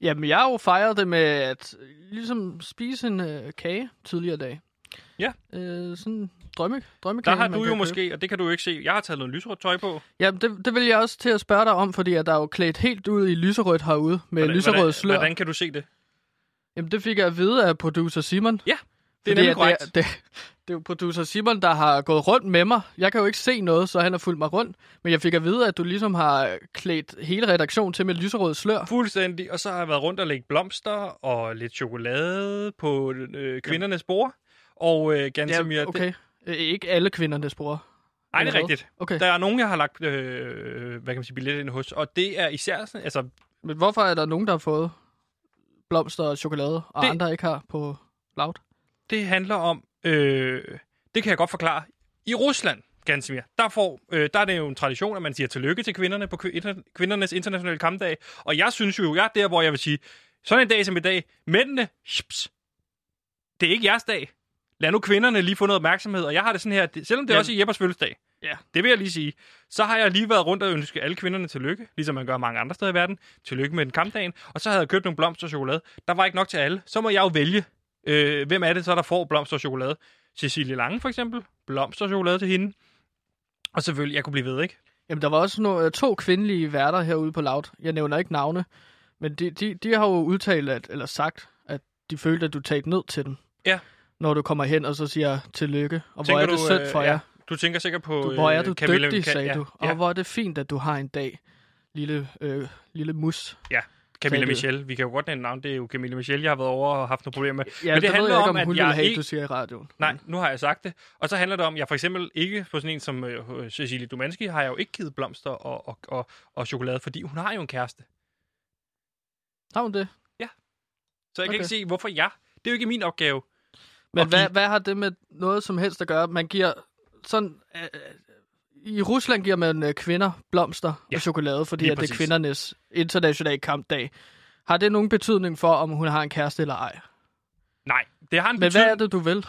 jamen, jeg har jo fejret det med at øh, ligesom spise en øh, kage tidligere i dag. Ja. Øh, sådan drømme, drømmekage. Der har du jo købe. måske, og det kan du jo ikke se, jeg har taget noget lyserødt tøj på. Ja, det, det vil jeg også til at spørge dig om, fordi at der er jo klædt helt ud i lyserødt herude med Hvordan- lyserød hvordan, slør. Hvordan kan du se det? Jamen, det fik jeg at vide af producer Simon. Ja, det er nemlig korrekt. Det, det, det er jo producer Simon, der har gået rundt med mig. Jeg kan jo ikke se noget, så han har fulgt mig rundt. Men jeg fik at vide, at du ligesom har klædt hele redaktionen til med lyserød slør. Fuldstændig. Og så har jeg været rundt og lægge blomster og lidt chokolade på øh, kvindernes bord. Og øh, Gantemir, Ja, okay. Øh, Ikke alle kvindernes bror. Nej, det er rigtigt. Okay. Der er nogen, jeg har lagt øh, hvad kan man sige, billet ind hos, og det er især sådan, altså, Men hvorfor er der nogen, der har fået blomster og chokolade, og Det- andre ikke har på Loud? det handler om, øh, det kan jeg godt forklare. I Rusland, Gansimir, der, får, øh, der er det jo en tradition, at man siger tillykke til kvinderne på kvindernes internationale kampdag. Og jeg synes jo, jeg er der, hvor jeg vil sige, sådan en dag som i dag, mændene, ships, det er ikke jeres dag. Lad nu kvinderne lige få noget opmærksomhed. Og jeg har det sådan her, det- selvom det er Ja. også i Jeppers fødselsdag, Ja. det vil jeg lige sige, så har jeg lige været rundt og ønsket alle kvinderne tillykke, ligesom man gør mange andre steder i verden. Tillykke med den kampdagen. Og så havde jeg købt nogle blomster og chokolade. Der var ikke nok til alle. Så må jeg jo vælge, øh, hvem er det så, der får blomster og chokolade. Cecilie Lange for eksempel. Blomster og chokolade til hende. Og selvfølgelig, jeg kunne blive ved, ikke? Jamen, der var også no, øh, to kvindelige værter herude på Loud. Jeg nævner ikke navne, men de, de, de har jo udtalt, at, eller sagt, at de følte, at du talte ned til dem. Ja. Når du kommer hen og så siger tillykke. Og Tænker hvor er det du, synd øh, for ja, jer. Du tænker sikkert på Du, hvor er øh, du Camilla dygtig, Michael- sagde ja, du. Og Ja, hvor er det fint, at du har en dag, lille, øh, lille mus. Camilla sagde du. Michelle. Vi kan jo godt nævne navn. Det er jo Camilla Michelle, jeg har været over og haft nogle problemer med. Ja, Men det der handler jeg ikke, om, om at jeg have, ikke- du siger i radioen. Nej, nu har jeg sagt det. Og så handler det om, at jeg for eksempel ikke på sådan en som øh, Cecilie Dumanski, har jeg jo ikke givet blomster og, og, og, og chokolade, fordi hun har jo en kæreste. Har hun det? Så jeg okay. kan ikke se, hvorfor jeg. Det er jo ikke min opgave. Men hvad, give- hvad har det med noget som helst at gøre? Man giver sådan... Øh, I Rusland giver man øh, kvinder blomster Ja, og chokolade, fordi at det er kvindernes internationale kampdag. Har det nogen betydning for, om hun har en kæreste eller ej? Nej, det har en Men hvad er det, du vil?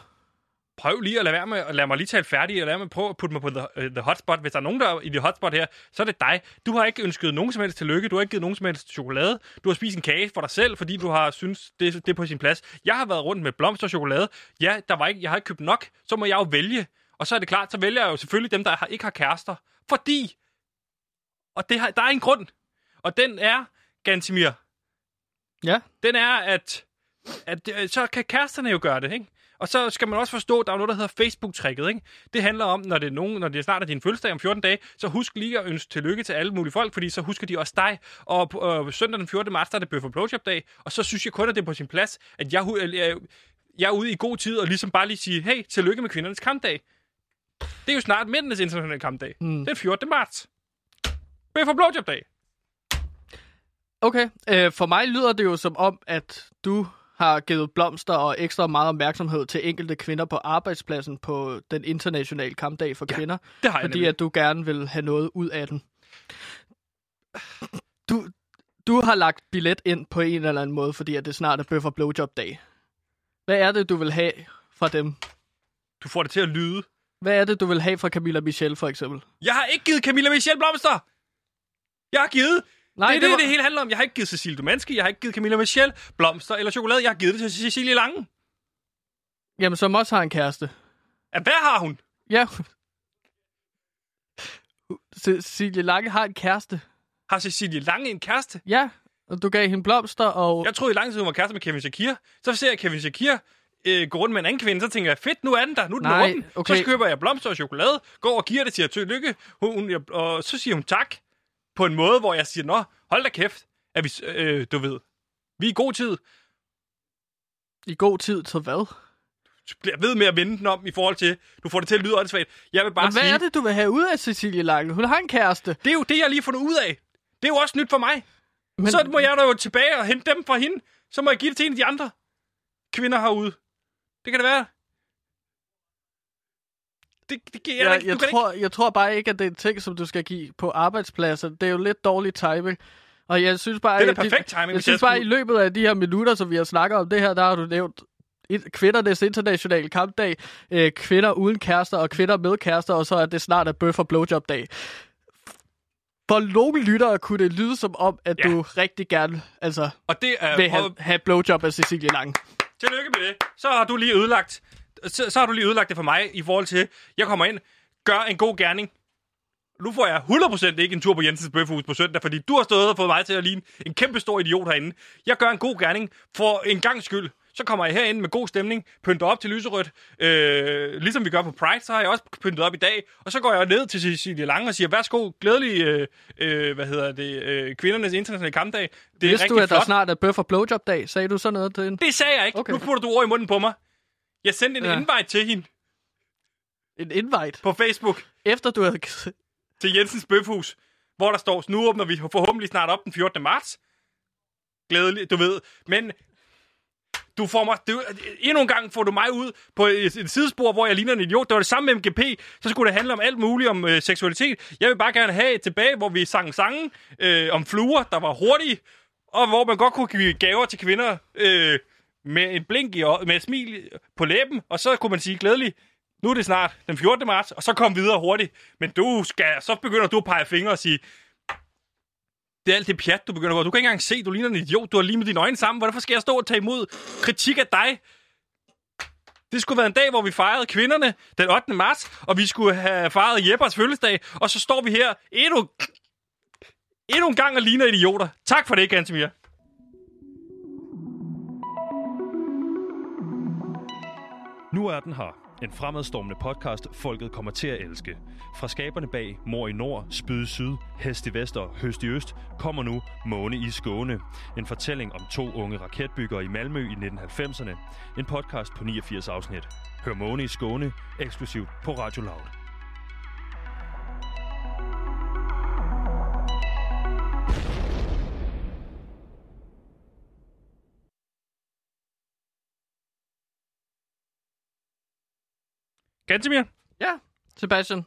Prøv lige at lade være med at lade mig lige tale færdig, og lade mig prøve at putte mig på the, the hotspot. Hvis der er nogen, der er i det hotspot her, så er det dig. Du har ikke ønsket nogen som helst tillykke. Du har ikke givet nogen som helst chokolade. Du har spist en kage for dig selv, fordi du har synes det, det er på sin plads. Jeg har været rundt med blomster og chokolade. Ja, der var ikke, jeg har ikke købt nok. Så må jeg jo vælge. Og så er det klart, så vælger jeg jo selvfølgelig dem, der har, ikke har kærester. Fordi, og det har, der er en grund. Og den er, Gantimir, Ja. den er, at, at øh, så kan kæresterne jo gøre det, ikke? Og så skal man også forstå, at der er noget, der hedder Facebook-tricket, ikke? Det handler om, når det, er nogen, når det snart er din fødselsdag om 14 dage, så husk lige at ønske tillykke til alle mulige folk, fordi så husker de også dig. Og på øh, søndag den 14. marts, der er det Bøf og Blowjob-dag, og så synes jeg kun, at det er på sin plads, at jeg, jeg, jeg er ude i god tid og ligesom bare lige sige, hey, tillykke med kvindernes kampdag. Det er jo snart mændenes internationale kampdag. Mm. Den 14. marts. Bøf og Blowjob-dag. Okay, øh, for mig lyder det jo som om, at du har givet blomster og ekstra meget opmærksomhed til enkelte kvinder på arbejdspladsen på den internationale kampdag for Ja, kvinder, Det har jeg fordi nemlig. at du gerne vil have noget ud af den. Du, du har lagt billet ind på en eller anden måde, fordi at det snart er bøf og blowjob dag. Hvad er det, du vil have fra dem? Du får det til at lyde. Hvad er det, du vil have fra Camilla Michelle, for eksempel? Jeg har ikke givet Camilla Michelle blomster! Jeg har givet Nej, det er det, var- det hele handler om. Jeg har ikke givet Cecilie Dumanski, jeg har ikke givet Camilla Michelle blomster eller chokolade. Jeg har givet det til Cecilie Lange. Jamen, som også har en kæreste. Ja, hvad har hun? Ja. Cecilie Lange har en kæreste. Har Cecilie Lange en kæreste? Ja, og du gav hende blomster, og... Jeg troede i lang tid, hun var kæreste med Kevin Shakir. Så ser jeg Kevin Shakir øh, gå rundt med en anden kvinde, så tænker jeg, fedt, nu er den der, nu er den Nej, okay. Så køber jeg blomster og chokolade, går og giver det, siger tillykke, hun, hun, jeg, og så siger hun tak, på en måde, hvor jeg siger, nå, hold da kæft, er vi, øh, du ved, vi er i god tid. I god tid til hvad? Du bliver ved med at vende den om i forhold til, du får det til at lyde åndssvagt. Jeg vil bare Men hvad sige, er det, du vil have ud af Cecilie Lange? Hun har en kæreste. det er jo det, jeg lige har fundet ud af. Det er jo også nyt for mig. Men... Så må jeg da jo tilbage og hente dem fra hende. Så må jeg give det til en af de andre kvinder herude. Det kan det være. Det, det, jeg, jeg, jeg, jeg, du kan tror, jeg tror bare ikke, at det er en ting, som du skal give på arbejdspladser. Det er jo lidt dårlig timing. Og jeg synes bare, Det er at perfekt timing, Jeg hvis synes jeg bare, i skulle- løbet af de her minutter, som vi har snakket om det her, der har du nævnt kvindernes internationale kampdag, øh, kvinder uden kærester og kvinder med kærester, og så er det snart er bøf og blowjob dag. For nogle lyttere kunne det lyde som om, at Ja. du rigtig gerne altså, Og det er... vil have, have blowjob af Cecilie Lange. Tillykke med det. Så har du lige ødelagt, så, så har du lige ødelagt det for mig i forhold til, jeg kommer ind, gør en god gerning. Nu får jeg 100% ikke en tur på Jensens Bøfhus på søndag, fordi du har stået og fået mig til at ligne en kæmpe stor idiot herinde. Jeg gør en god gerning for en gang skyld. Så kommer jeg herind med god stemning, pynter op til lyserødt. Øh, ligesom vi gør på Pride, så har jeg også pyntet op i dag. Og så går jeg ned til Cecilie Lange og siger, værsgo, glædelig, øh, øh, hvad hedder det, øh, kvindernes internationale kampdag. Det er Vidste du, at der flot. snart er bøf og blowjob dag? Sagde du sådan noget til hende? Det sagde jeg ikke. Okay. Nu putter du ord i munden på mig. Jeg sendte en Ja. invite til hende. En invite. på Facebook Efter du havde... til Jensens Bøfhus, hvor der står, nu åbner vi forhåbentlig snart op den 14. marts. Glædelig, du ved. Men du får mig, du, endnu en gang får du mig ud på et, et sidespor, hvor jeg ligner en idiot. Det var det samme med MGP. Så skulle det handle om alt muligt om øh, seksualitet. Jeg vil bare gerne have et tilbage, hvor vi sang sange øh, om fluer, der var hurtige, og hvor man godt kunne give gaver til kvinder øh, med en blink i, øjet- med et smil på læben, og så kunne man sige glædelig, nu er det snart den 14. marts, og så kom videre hurtigt. Men du skal, så begynder du at pege fingre og sige, det er alt det pjat, du begynder på. Du kan ikke engang se, du ligner en idiot. Du har lige med dine øjne sammen. Hvorfor skal jeg stå og tage imod kritik af dig? Det skulle være en dag, hvor vi fejrede kvinderne den 8. marts, og vi skulle have fejret Jeppers fødselsdag, og så står vi her endnu, endnu en gang og ligner idioter. Tak for det, Gantemir. Nu er den her. En fremadstormende podcast, folket kommer til at elske. Fra skaberne bag Mor i Nord, Spyd i Syd, Hest i Vest og Høst i Øst, kommer nu Måne i Skåne. En fortælling om to unge raketbyggere i Malmø i 1990'erne. En podcast på 89 afsnit. Hør Måne i Skåne eksklusivt på Radio Loud. Gantemir, Ja, Sebastian.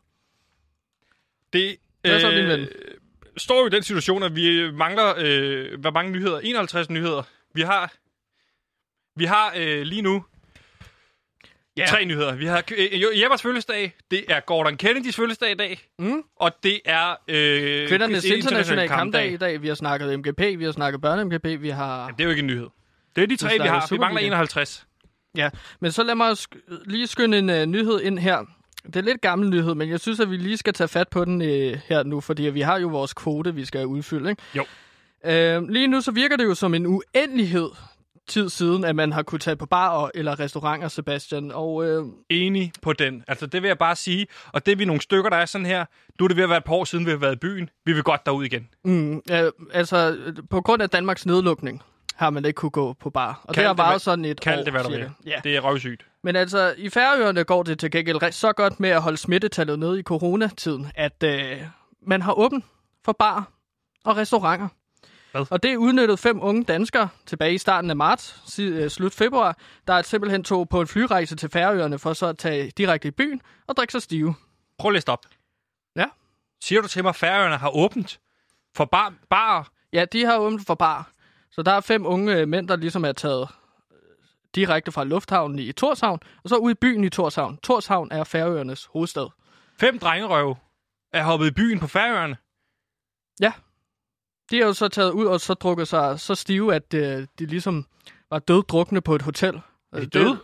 det Hvad så, ven? står jo i den situation, at vi mangler, øh, hvor mange nyheder? 51 nyheder. Vi har, vi har øh, lige nu Ja. tre nyheder. Vi har øh, Jeppers fødselsdag, det er Gordon Kennedys fødselsdag i dag, Mm. og det er øh, Kvindernes internationale kampdag i Det dag. Vi har snakket MGP, vi har snakket børne-MGP, vi har... er jo ikke en nyhed. Det er de tre, vi har. Vi mangler Superliga. 51. Ja, men så lad mig sk- lige skynde en uh, nyhed ind her. Det er lidt gammel nyhed, men jeg synes, at vi lige skal tage fat på den uh, her nu, fordi vi har jo vores kvote, vi skal udfylde, ikke? Jo. Uh, lige nu så virker det jo som en uendelighed tid siden, at man har kunne tage på bar eller restauranter, Sebastian. Og uh, Enig på den. Altså, det vil jeg bare sige. Og det er vi nogle stykker, der er sådan her. Nu er det ved at være et par år siden, vi har været i byen. Vi vil godt derud igen. mm, uh, altså, på grund af Danmarks nedlukning har man ikke kunne gå på bar. Og Kald det har varet sådan et Kald år, det, hvad du vil. Ja. Det er røvsygt. Men altså, i Færøerne går det til gengæld så godt med at holde smittetallet nede i coronatiden, at øh, man har åbent for bar og restauranter. Hvad? Og det udnyttede fem unge danskere tilbage i starten af marts, si- øh, slut februar, der er simpelthen tog på en flyrejse til Færøerne for så at tage direkte i byen og drikke sig stive. Prøv at læse op. Ja. Siger du til mig, at Færøerne har åbent for bar, bar Ja, de har åbent for bar. Så der er fem unge øh, mænd, der ligesom er taget øh, direkte fra lufthavnen i Torshavn, og så ud i byen i Torshavn. Torshavn er Færøernes hovedstad. Fem drengerøve er hoppet i byen på Færøerne. De er jo så taget ud og så drukket sig så stive, at øh, de ligesom var døddrukne på et hotel. Er de døde?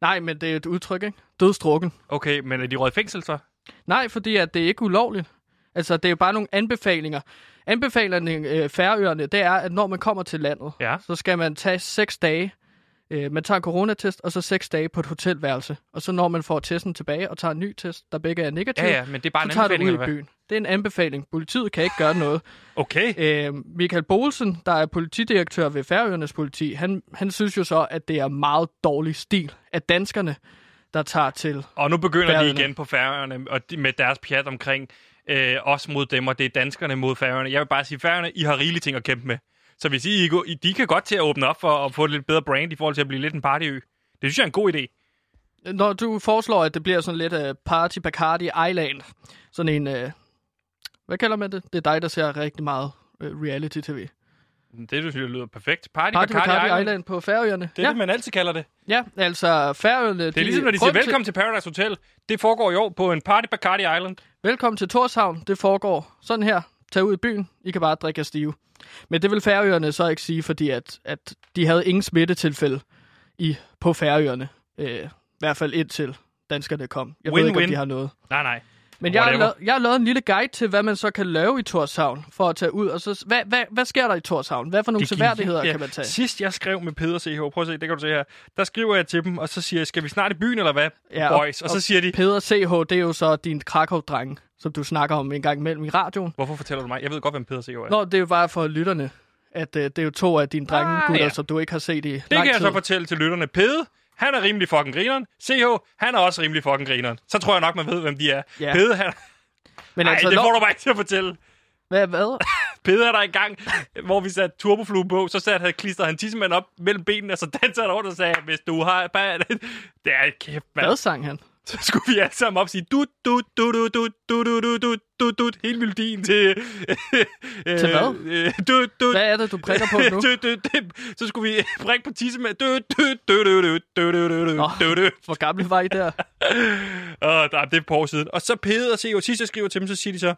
Nej, men det er et udtryk, ikke? Dødsdrukken. Okay, men er de røget i fængsel så? Nej, fordi at det er ikke ulovligt. Altså, det er jo bare nogle anbefalinger. Anbefalerne øh, færøerne, det er, at når man kommer til landet, Ja. så skal man tage seks dage. Øh, man tager en coronatest, og så seks dage på et hotelværelse. Og så når man får testen tilbage og tager en ny test, der begge er negativ, Ja, ja, men det er bare så en tager du ud i byen. Det er en anbefaling. Politiet kan ikke gøre noget. Okay. Øh, Michael Bolsen, der er politidirektør ved Færøernes politi, han, han synes jo så, at det er meget dårlig stil af danskerne, der tager til. Og nu begynder Færøerne. de igen på Færøerne og de, med deres pjat omkring øh, os mod dem, og det er danskerne mod Færøerne. Jeg vil bare sige, Færøerne, I har rigelige ting at kæmpe med. Så hvis I, I, går- I de kan godt til at åbne op for at få et lidt bedre brand i forhold til at blive lidt en partyø. Det synes jeg er en god idé. Når du foreslår, at det bliver sådan lidt uh, Party Bacardi Island, sådan en... Uh, hvad kalder man det? Det er dig, der ser rigtig meget uh, reality-tv. Det synes jeg lyder perfekt. Party, Party Bacardi Bacardi Island. Island på Færøerne. Det er ja, det, man altid kalder det. ja, altså Færøerne... Det er ligesom, når de siger velkommen til Paradise Hotel. Det foregår i år på en Party Bacardi Island. Velkommen til Torshavn. Det foregår sådan her. Tag ud i byen. I kan bare drikke jer stive. Men det vil Færøerne så ikke sige, fordi at, at de havde ingen smittetilfælde i, på Færøerne. Øh, I hvert fald indtil danskerne kom. Jeg ved ikke, om Win-win. de har noget. Nej, nej. Men jeg har, lavet, jeg har lavet en lille guide til, hvad man så kan lave i Torshavn for at tage ud. Og så, hvad, hvad, hvad sker der i Torshavn? Hvad for nogle er seværdigheder genialt. kan man tage? Sidst jeg skrev med Peder CH, prøv at se, det kan du se her. Der skriver jeg til dem, og så siger jeg, skal vi snart i byen, eller hvad, Ja, boys? Og, så siger de, Peder CH, det er jo så din Krakow-dreng, som du snakker om en gang imellem i radioen. hvorfor fortæller du mig? Jeg ved godt, hvem Peder CH er. Nå, det er jo bare for lytterne, at uh, det er jo to af dine drenge, Ah, gutter, ja. som du ikke har set i det lang kan jeg tid. så fortælle til lytterne. Pede, han er rimelig fucking grineren. CH, han er også rimelig fucking grineren. Så tror jeg nok, man ved, hvem de er. Ja. Pede, han... Men altså, det når- får du mig ikke til at fortælle. Hvad, hvad? Pede er der engang, hvor vi satte turboflue på, så satte han, klistrede han tissemanden op mellem benene, og så dansede han rundt og sagde, hvis du har... bare- Det er kæft, mand. Hvad sang han? Så skulle vi alle sammen op og sige, du, du, du, du, du, du, du, du, du, du, du, hele melodien til... Til hvad? øh, Du, du, Hvad er det, du prikker på nu? du, du, du, så skulle vi prikke på tissemanden. Du, du, du, du, du, du, du, du, du, Nå. du, du. Hvor gamle var I der? Åh, der er det er år siden. Og så Pede og CEO, sidst jeg skriver til dem, så siger de så,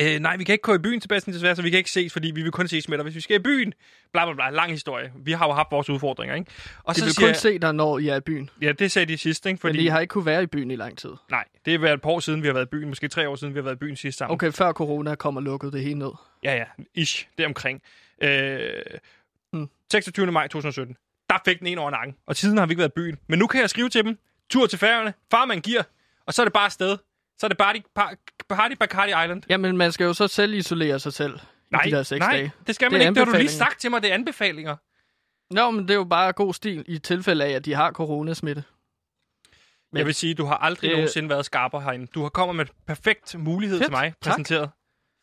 øh, nej, vi kan ikke gå i byen, Sebastian, desværre, så vi kan ikke ses, fordi vi vil kun ses med dig, hvis vi skal i byen. Bla, bla, bla. Lang historie. Vi har jo haft vores udfordringer, ikke? Og De så vil siger kun se dig, når I er i byen. ja, det sagde de sidst, ikke? Fordi... Men I har ikke kunne være i byen i lang tid. nej, det er været et par år siden, vi har været i byen. Måske tre år siden, vi har været i byen sidst sammen. Okay, før corona kom og lukkede det hele ned. Ja, ja, ish, det er omkring. Øh, Hmm. 26. maj 2017. Der fik den en over nakken, og siden har vi ikke været i byen. Men nu kan jeg skrive til dem, tur til færgerne, farmand giver, og så er det bare afsted. Så er det par, party Bacardi Island. Jamen, man skal jo så selv isolere sig selv Nej, i de der seks nej, dage. det skal Det man er ikke. Det har du lige sagt til mig, det er anbefalinger. Nå, men det er jo bare god stil i tilfælde af, at de har coronasmitte. Men, jeg vil sige, du har aldrig Øh, nogensinde været skarpere herinde. Du har kommet med perfekt mulighed Fedt, til mig, tak. præsenteret.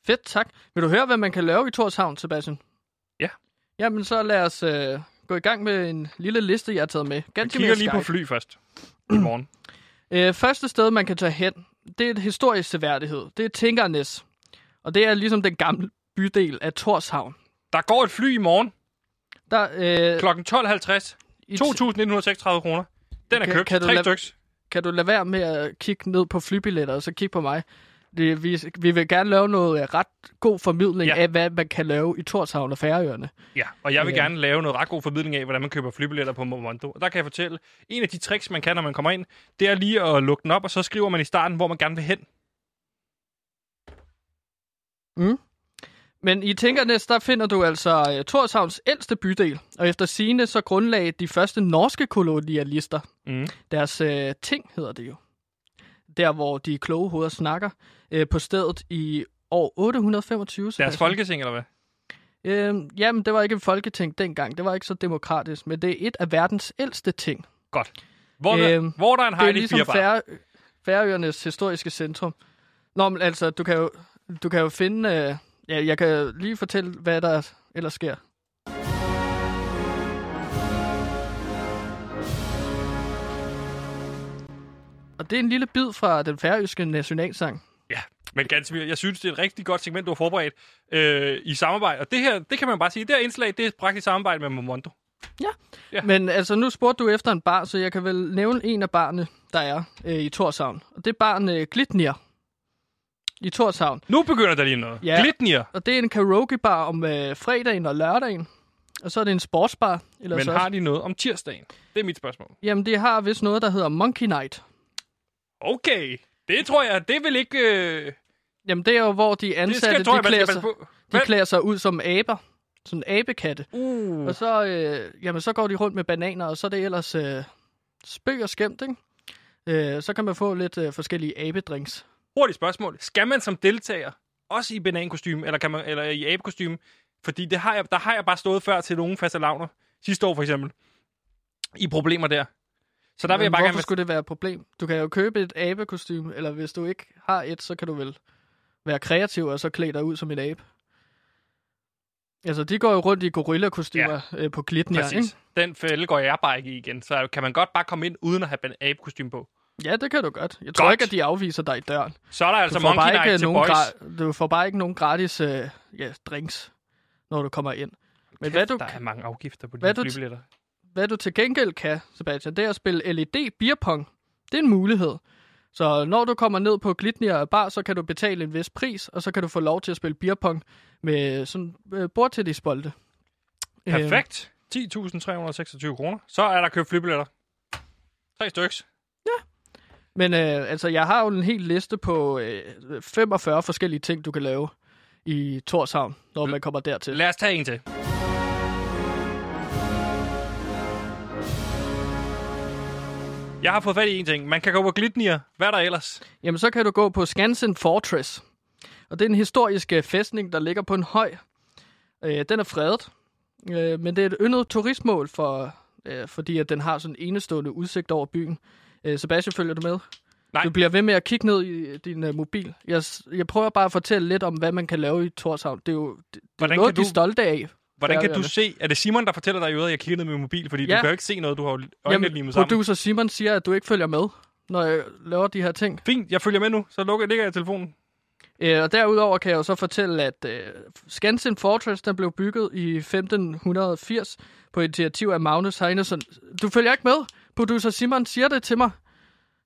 Fedt, tak. Vil du høre, hvad man kan lave i Torshavn, Sebastian? Ja. Jamen, så lad os øh, gå i gang med en lille liste, jeg har taget med. Jeg Ganske kigger lige på fly først i morgen. Øh, første sted, man kan tage hen, det er et historisk seværdighed. Det er Tinkernes. Og det er ligesom den gamle bydel af Torshavn. Der går et fly i morgen Der, øh, klokken 12.50. i- 2.936 kroner. Den er Kan- købt. kan du Tre lade- styks. kan du lade være med at kigge ned på flybilletter, og så kigge på mig? Det, vi, vi vil gerne lave noget øh, ret god formidling Ja. af, hvad man kan lave i Torshavn og Færøerne. Ja, og jeg vil Ja. gerne lave noget ret god formidling af, hvordan man køber flybilletter på Momondo. Og der kan jeg fortælle, en af de tricks, man kan, når man kommer ind, det er lige at lukke den op, og så skriver man i starten, hvor man gerne vil hen. Men i Tinkernes, der finder du altså uh, Torshavns ældste bydel, og efter sine så grundlagde de første norske kolonialister. Mm. Deres uh, ting hedder det jo. Der, hvor de kloge hoveder snakker, uh, på stedet i år 825. Deres Sebastian. folketing, eller hvad? Øh, jamen, det var ikke et folketing dengang. Det var ikke så demokratisk, men det er et af verdens ældste ting. Godt. Hvor, Øhm, øhm, hvor der er en Det er Heidi ligesom Fjerbar. Fær, Færøernes historiske centrum. Nå, men altså, du kan jo, du kan jo finde... Øh, ja, jeg kan lige fortælle, hvad der ellers sker. Og det er en lille bid fra den færøske nationalsang. Ja, men ganske vildt. Jeg synes, det er et rigtig godt segment, du har forberedt øh, i samarbejde. Og det her, det kan man bare sige, det her indslag, det er et praktisk samarbejde med Momondo. Ja. Men altså, nu spurgte du efter en bar, så jeg kan vel nævne en af barne, der er øh, i Torshavn. Og det er barn øh, Glitnir i Torshavn. Nu begynder der lige noget. Ja. Ja. Glitnir. Og det er en karaokebar om øh, fredagen og lørdagen. Og så er det en sportsbar. Eller Men så har de noget om tirsdagen? Det er mit spørgsmål. Jamen, det har vist noget, der hedder Monkey Night. Okay, det tror jeg, det vil ikke... Øh, Jamen, det er jo, hvor de det ansatte, skal, tror jeg, de, klæder skal sig, de klæder sig ud som aber. Sådan abekatte. Uh. Og så, øh, jamen, så går de rundt med bananer, og så er det ellers øh, spøg og skæmt, ikke? Øh, så kan man få lidt øh, forskellige abedrinks. Hurtigt spørgsmål. Skal man som deltager, også i banankostyme, eller, kan man, eller i abekostyme, fordi det har jeg, der har jeg bare stået før til nogle faste lavner, sidste år for eksempel, i problemer der. Så der vil jeg bare Hvorfor gerne... skulle det være et problem? Du kan jo købe et abekostyme, eller hvis du ikke har et, så kan du vel være kreativ og så klæde dig ud som en abe. Altså, de går jo rundt i gorillakostymer ja. øh, på Glitnir, ikke? Den fælde går jeg bare ikke i igen. Så kan man godt bare komme ind, uden at have ban- abekostyme på. Ja, det kan du godt. Jeg tror Godt. ikke, at de afviser dig i døren. Så er der altså Monkey Night ikke til nogen boys. gra- du får bare ikke nogen gratis øh, ja, drinks, når du kommer ind. Men hvad du, Der er mange afgifter på du- flybilletter. hvad du til gengæld kan, Sebastian, det er at spille LED beerpong. Det er en mulighed. Så når du kommer ned på Glitnir Bar, så kan du betale en vis pris, og så kan du få lov til at spille beerpong med sådan øh, bordtennisbolde. Perfekt. 10.326 kroner. Så er der købt flybilletter. Tre styks. Men øh, altså, jeg har jo en hel liste på øh, 45 forskellige ting, du kan lave i Torshavn, når man kommer dertil. Lad os tage en til. Jeg har fået fat i en ting. Man kan gå på Glitnir. Hvad er der ellers? Jamen, så kan du gå på Skansen Fortress. Og det er en historisk fæstning, der ligger på en høj. Øh, den er fredet, øh, men det er et yndet turistmål for øh, fordi at den har sådan en enestående udsigt over byen. Øh, Sebastian, følger du med? Nej. Du bliver ved med at kigge ned i din uh, mobil. Jeg, jeg prøver bare at fortælle lidt om, hvad man kan lave i Torshavn. Det er jo det, det er noget, kan de er du- stolte af. Hvordan kan du se... Er det Simon, der fortæller dig i øvrigt, at jeg kigger ned med min mobil? Fordi ja. Du kan jo ikke se noget, du har øjnene limet sammen. producer Simon siger, at du ikke følger med, når jeg laver de her ting. Fint, jeg følger med nu. Så lukker, ligger jeg telefonen. Øh, og derudover kan jeg jo så fortælle, at øh, Skansen Fortress den blev bygget i 1580 på initiativ af Magnus Heinesen. Du følger ikke med? Producer Simon siger det til mig.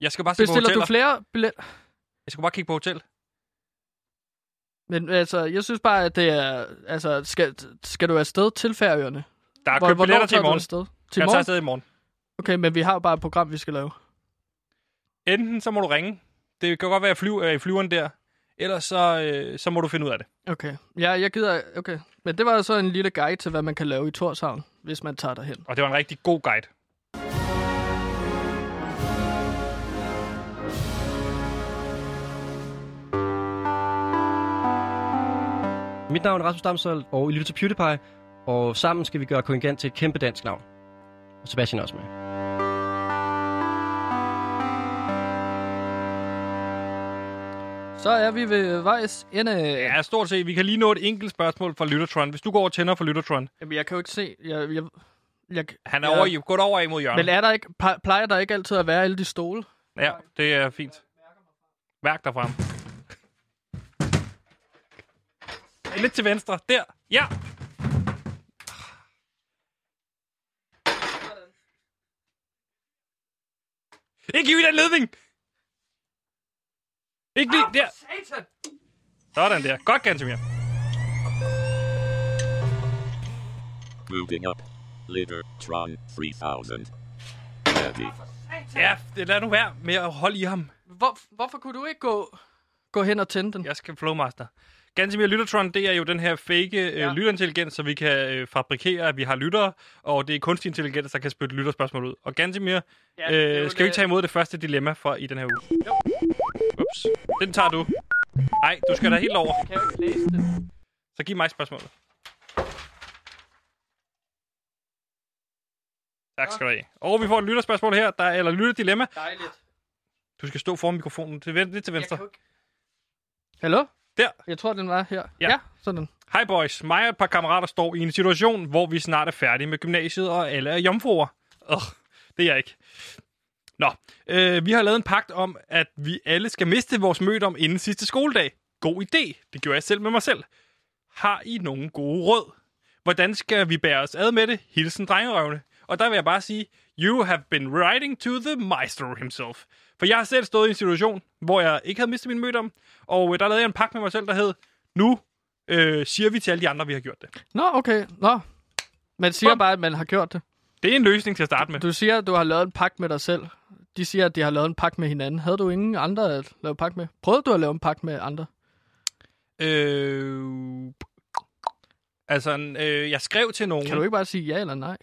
Jeg skal bare se på Bestiller hoteller. du flere billetter? Jeg skal bare kigge på hotel. Men altså, jeg synes bare, at det er... Altså, skal, skal du afsted til Færøerne? Der er Hvor- købt billetter til i tager morgen. afsted? Til Jeg tager morgen? afsted i morgen. Okay, men vi har jo bare et program, vi skal lave. Enten så må du ringe. Det kan godt være, at flyver øh, i flyveren der. Ellers så, øh, så må du finde ud af det. Okay. Ja, jeg gider... Okay. Men det var så en lille guide til, hvad man kan lave i Torshavn, hvis man tager derhen. Og det var en rigtig god guide. Mit navn er Rasmus Damshold, og I lytter til PewDiePie, og sammen skal vi gøre Kongigant til et kæmpe dansk navn. Og Sebastian er også med. Så er vi ved vejs ende. Ja, stort set. Vi kan lige nå et enkelt spørgsmål fra Lyttertron. Hvis du går og tænder for Lyttertron. Jamen, jeg kan jo ikke se... Jeg, jeg, jeg, Han er Ja. over i, gået over imod hjørnet. Men er der ikke, plejer der ikke altid at være alle de stole? Ja, det er fint. Mærk dig Lidt til venstre. Der. Ja. Ikke i den ledning. Ikke lige der. Sådan der. Godt, Gantemir. Moving up. Littertron 3000. Heavy. Ja, det lad nu være med at holde i ham. Hvor, hvorfor kunne du ikke gå, gå hen og tænde den? Jeg skal Flowmaster. Gantemir Lyttertron, det er jo den her fake øh, Ja. lytterintelligens, så vi kan øh, fabrikere, at vi har lyttere, og det er kunstig intelligens, der kan spytte lytterspørgsmål ud. Og Gantemir, Ja, det er øh, skal vi det- ikke tage imod det første dilemma fra i den her uge? Jo. Ups. Den tager du. Nej, du skal da helt over. Kan jeg jo ikke læse det? Så giv mig spørgsmålet. Tak skal du have. Og vi får et lytterspørgsmål her, der er, eller lytterdilemma. Dejligt. Du skal stå foran mikrofonen. Til, ven- lidt til venstre. ikke... Hallo? Der. Jeg tror, den var her. Ja. ja sådan. Hej boys, mig og et par kammerater står i en situation, hvor vi snart er færdige med gymnasiet, og alle er jomfruer. Ugh, det er jeg ikke. Nå, øh, vi har lavet en pagt om, at vi alle skal miste vores mødom inden sidste skoledag. God idé, det gjorde jeg selv med mig selv. Har I nogen gode råd? Hvordan skal vi bære os ad med det? Hilsen drengerøvne. Og der vil jeg bare sige, you have been writing to the maestro himself. For jeg har selv stået i en situation, hvor jeg ikke havde mistet min mødom, og øh, der lavede jeg en pagt med mig selv, der hed, nu øh, siger vi til alle de andre, vi har gjort det. Nå, okay. Nå. Man siger Bum. bare, at man har gjort det. Det er en løsning til at starte med. Du siger, at du har lavet en pagt med dig selv. De siger, at de har lavet en pagt med hinanden. Havde du ingen andre at lave pagt med? Prøvede du at lave en pagt med andre? Øh, altså, øh, jeg skrev til nogen. Kan du ikke bare sige ja eller nej?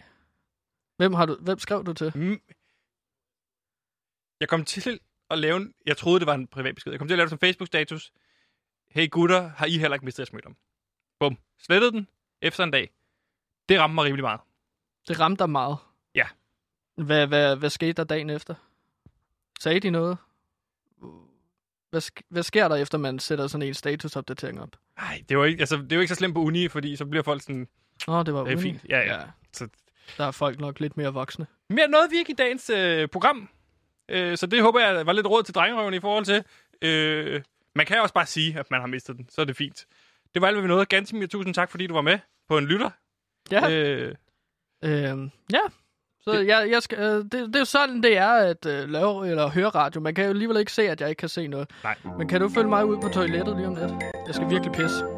Hvem, har du, hvem skrev du til? Mm. Jeg kom til at lave en... Jeg troede, det var en privat besked. Jeg kom til at lave det som Facebook-status. Hey gutter, har I heller ikke mistet jeres mødom? Bum. Slettede den efter en dag. Det ramte mig rimelig meget. Det ramte dig meget. Ja. Hvad, hvad, hvad skete der dagen efter? Sagde de noget? Hvad, sk- hvad sker der, efter man sætter sådan en statusopdatering op? Nej, det var ikke, altså, det er jo ikke så slemt på uni, fordi så bliver folk sådan... Det var Det er uni. fint. Ja, ja. ja. Så, Der er folk nok lidt mere voksne. mere noget vi ikke i dagens øh, program. Øh, så det håber jeg var lidt råd til drengerøven i forhold til. Øh, man kan også bare sige, at man har mistet den. Så er det fint. Det var alt, hvad vi nåede. Ganske tusind tak, fordi du var med på en lytter. Ja. Øh, Øhm, ja. Så jeg, jeg skal, øh, det, det er jo sådan, det er at øh, lave eller høre radio. Man kan jo alligevel ikke se, at jeg ikke kan se noget. nej. Men kan du følge mig ud på toilettet lige om lidt? Jeg skal virkelig pisse.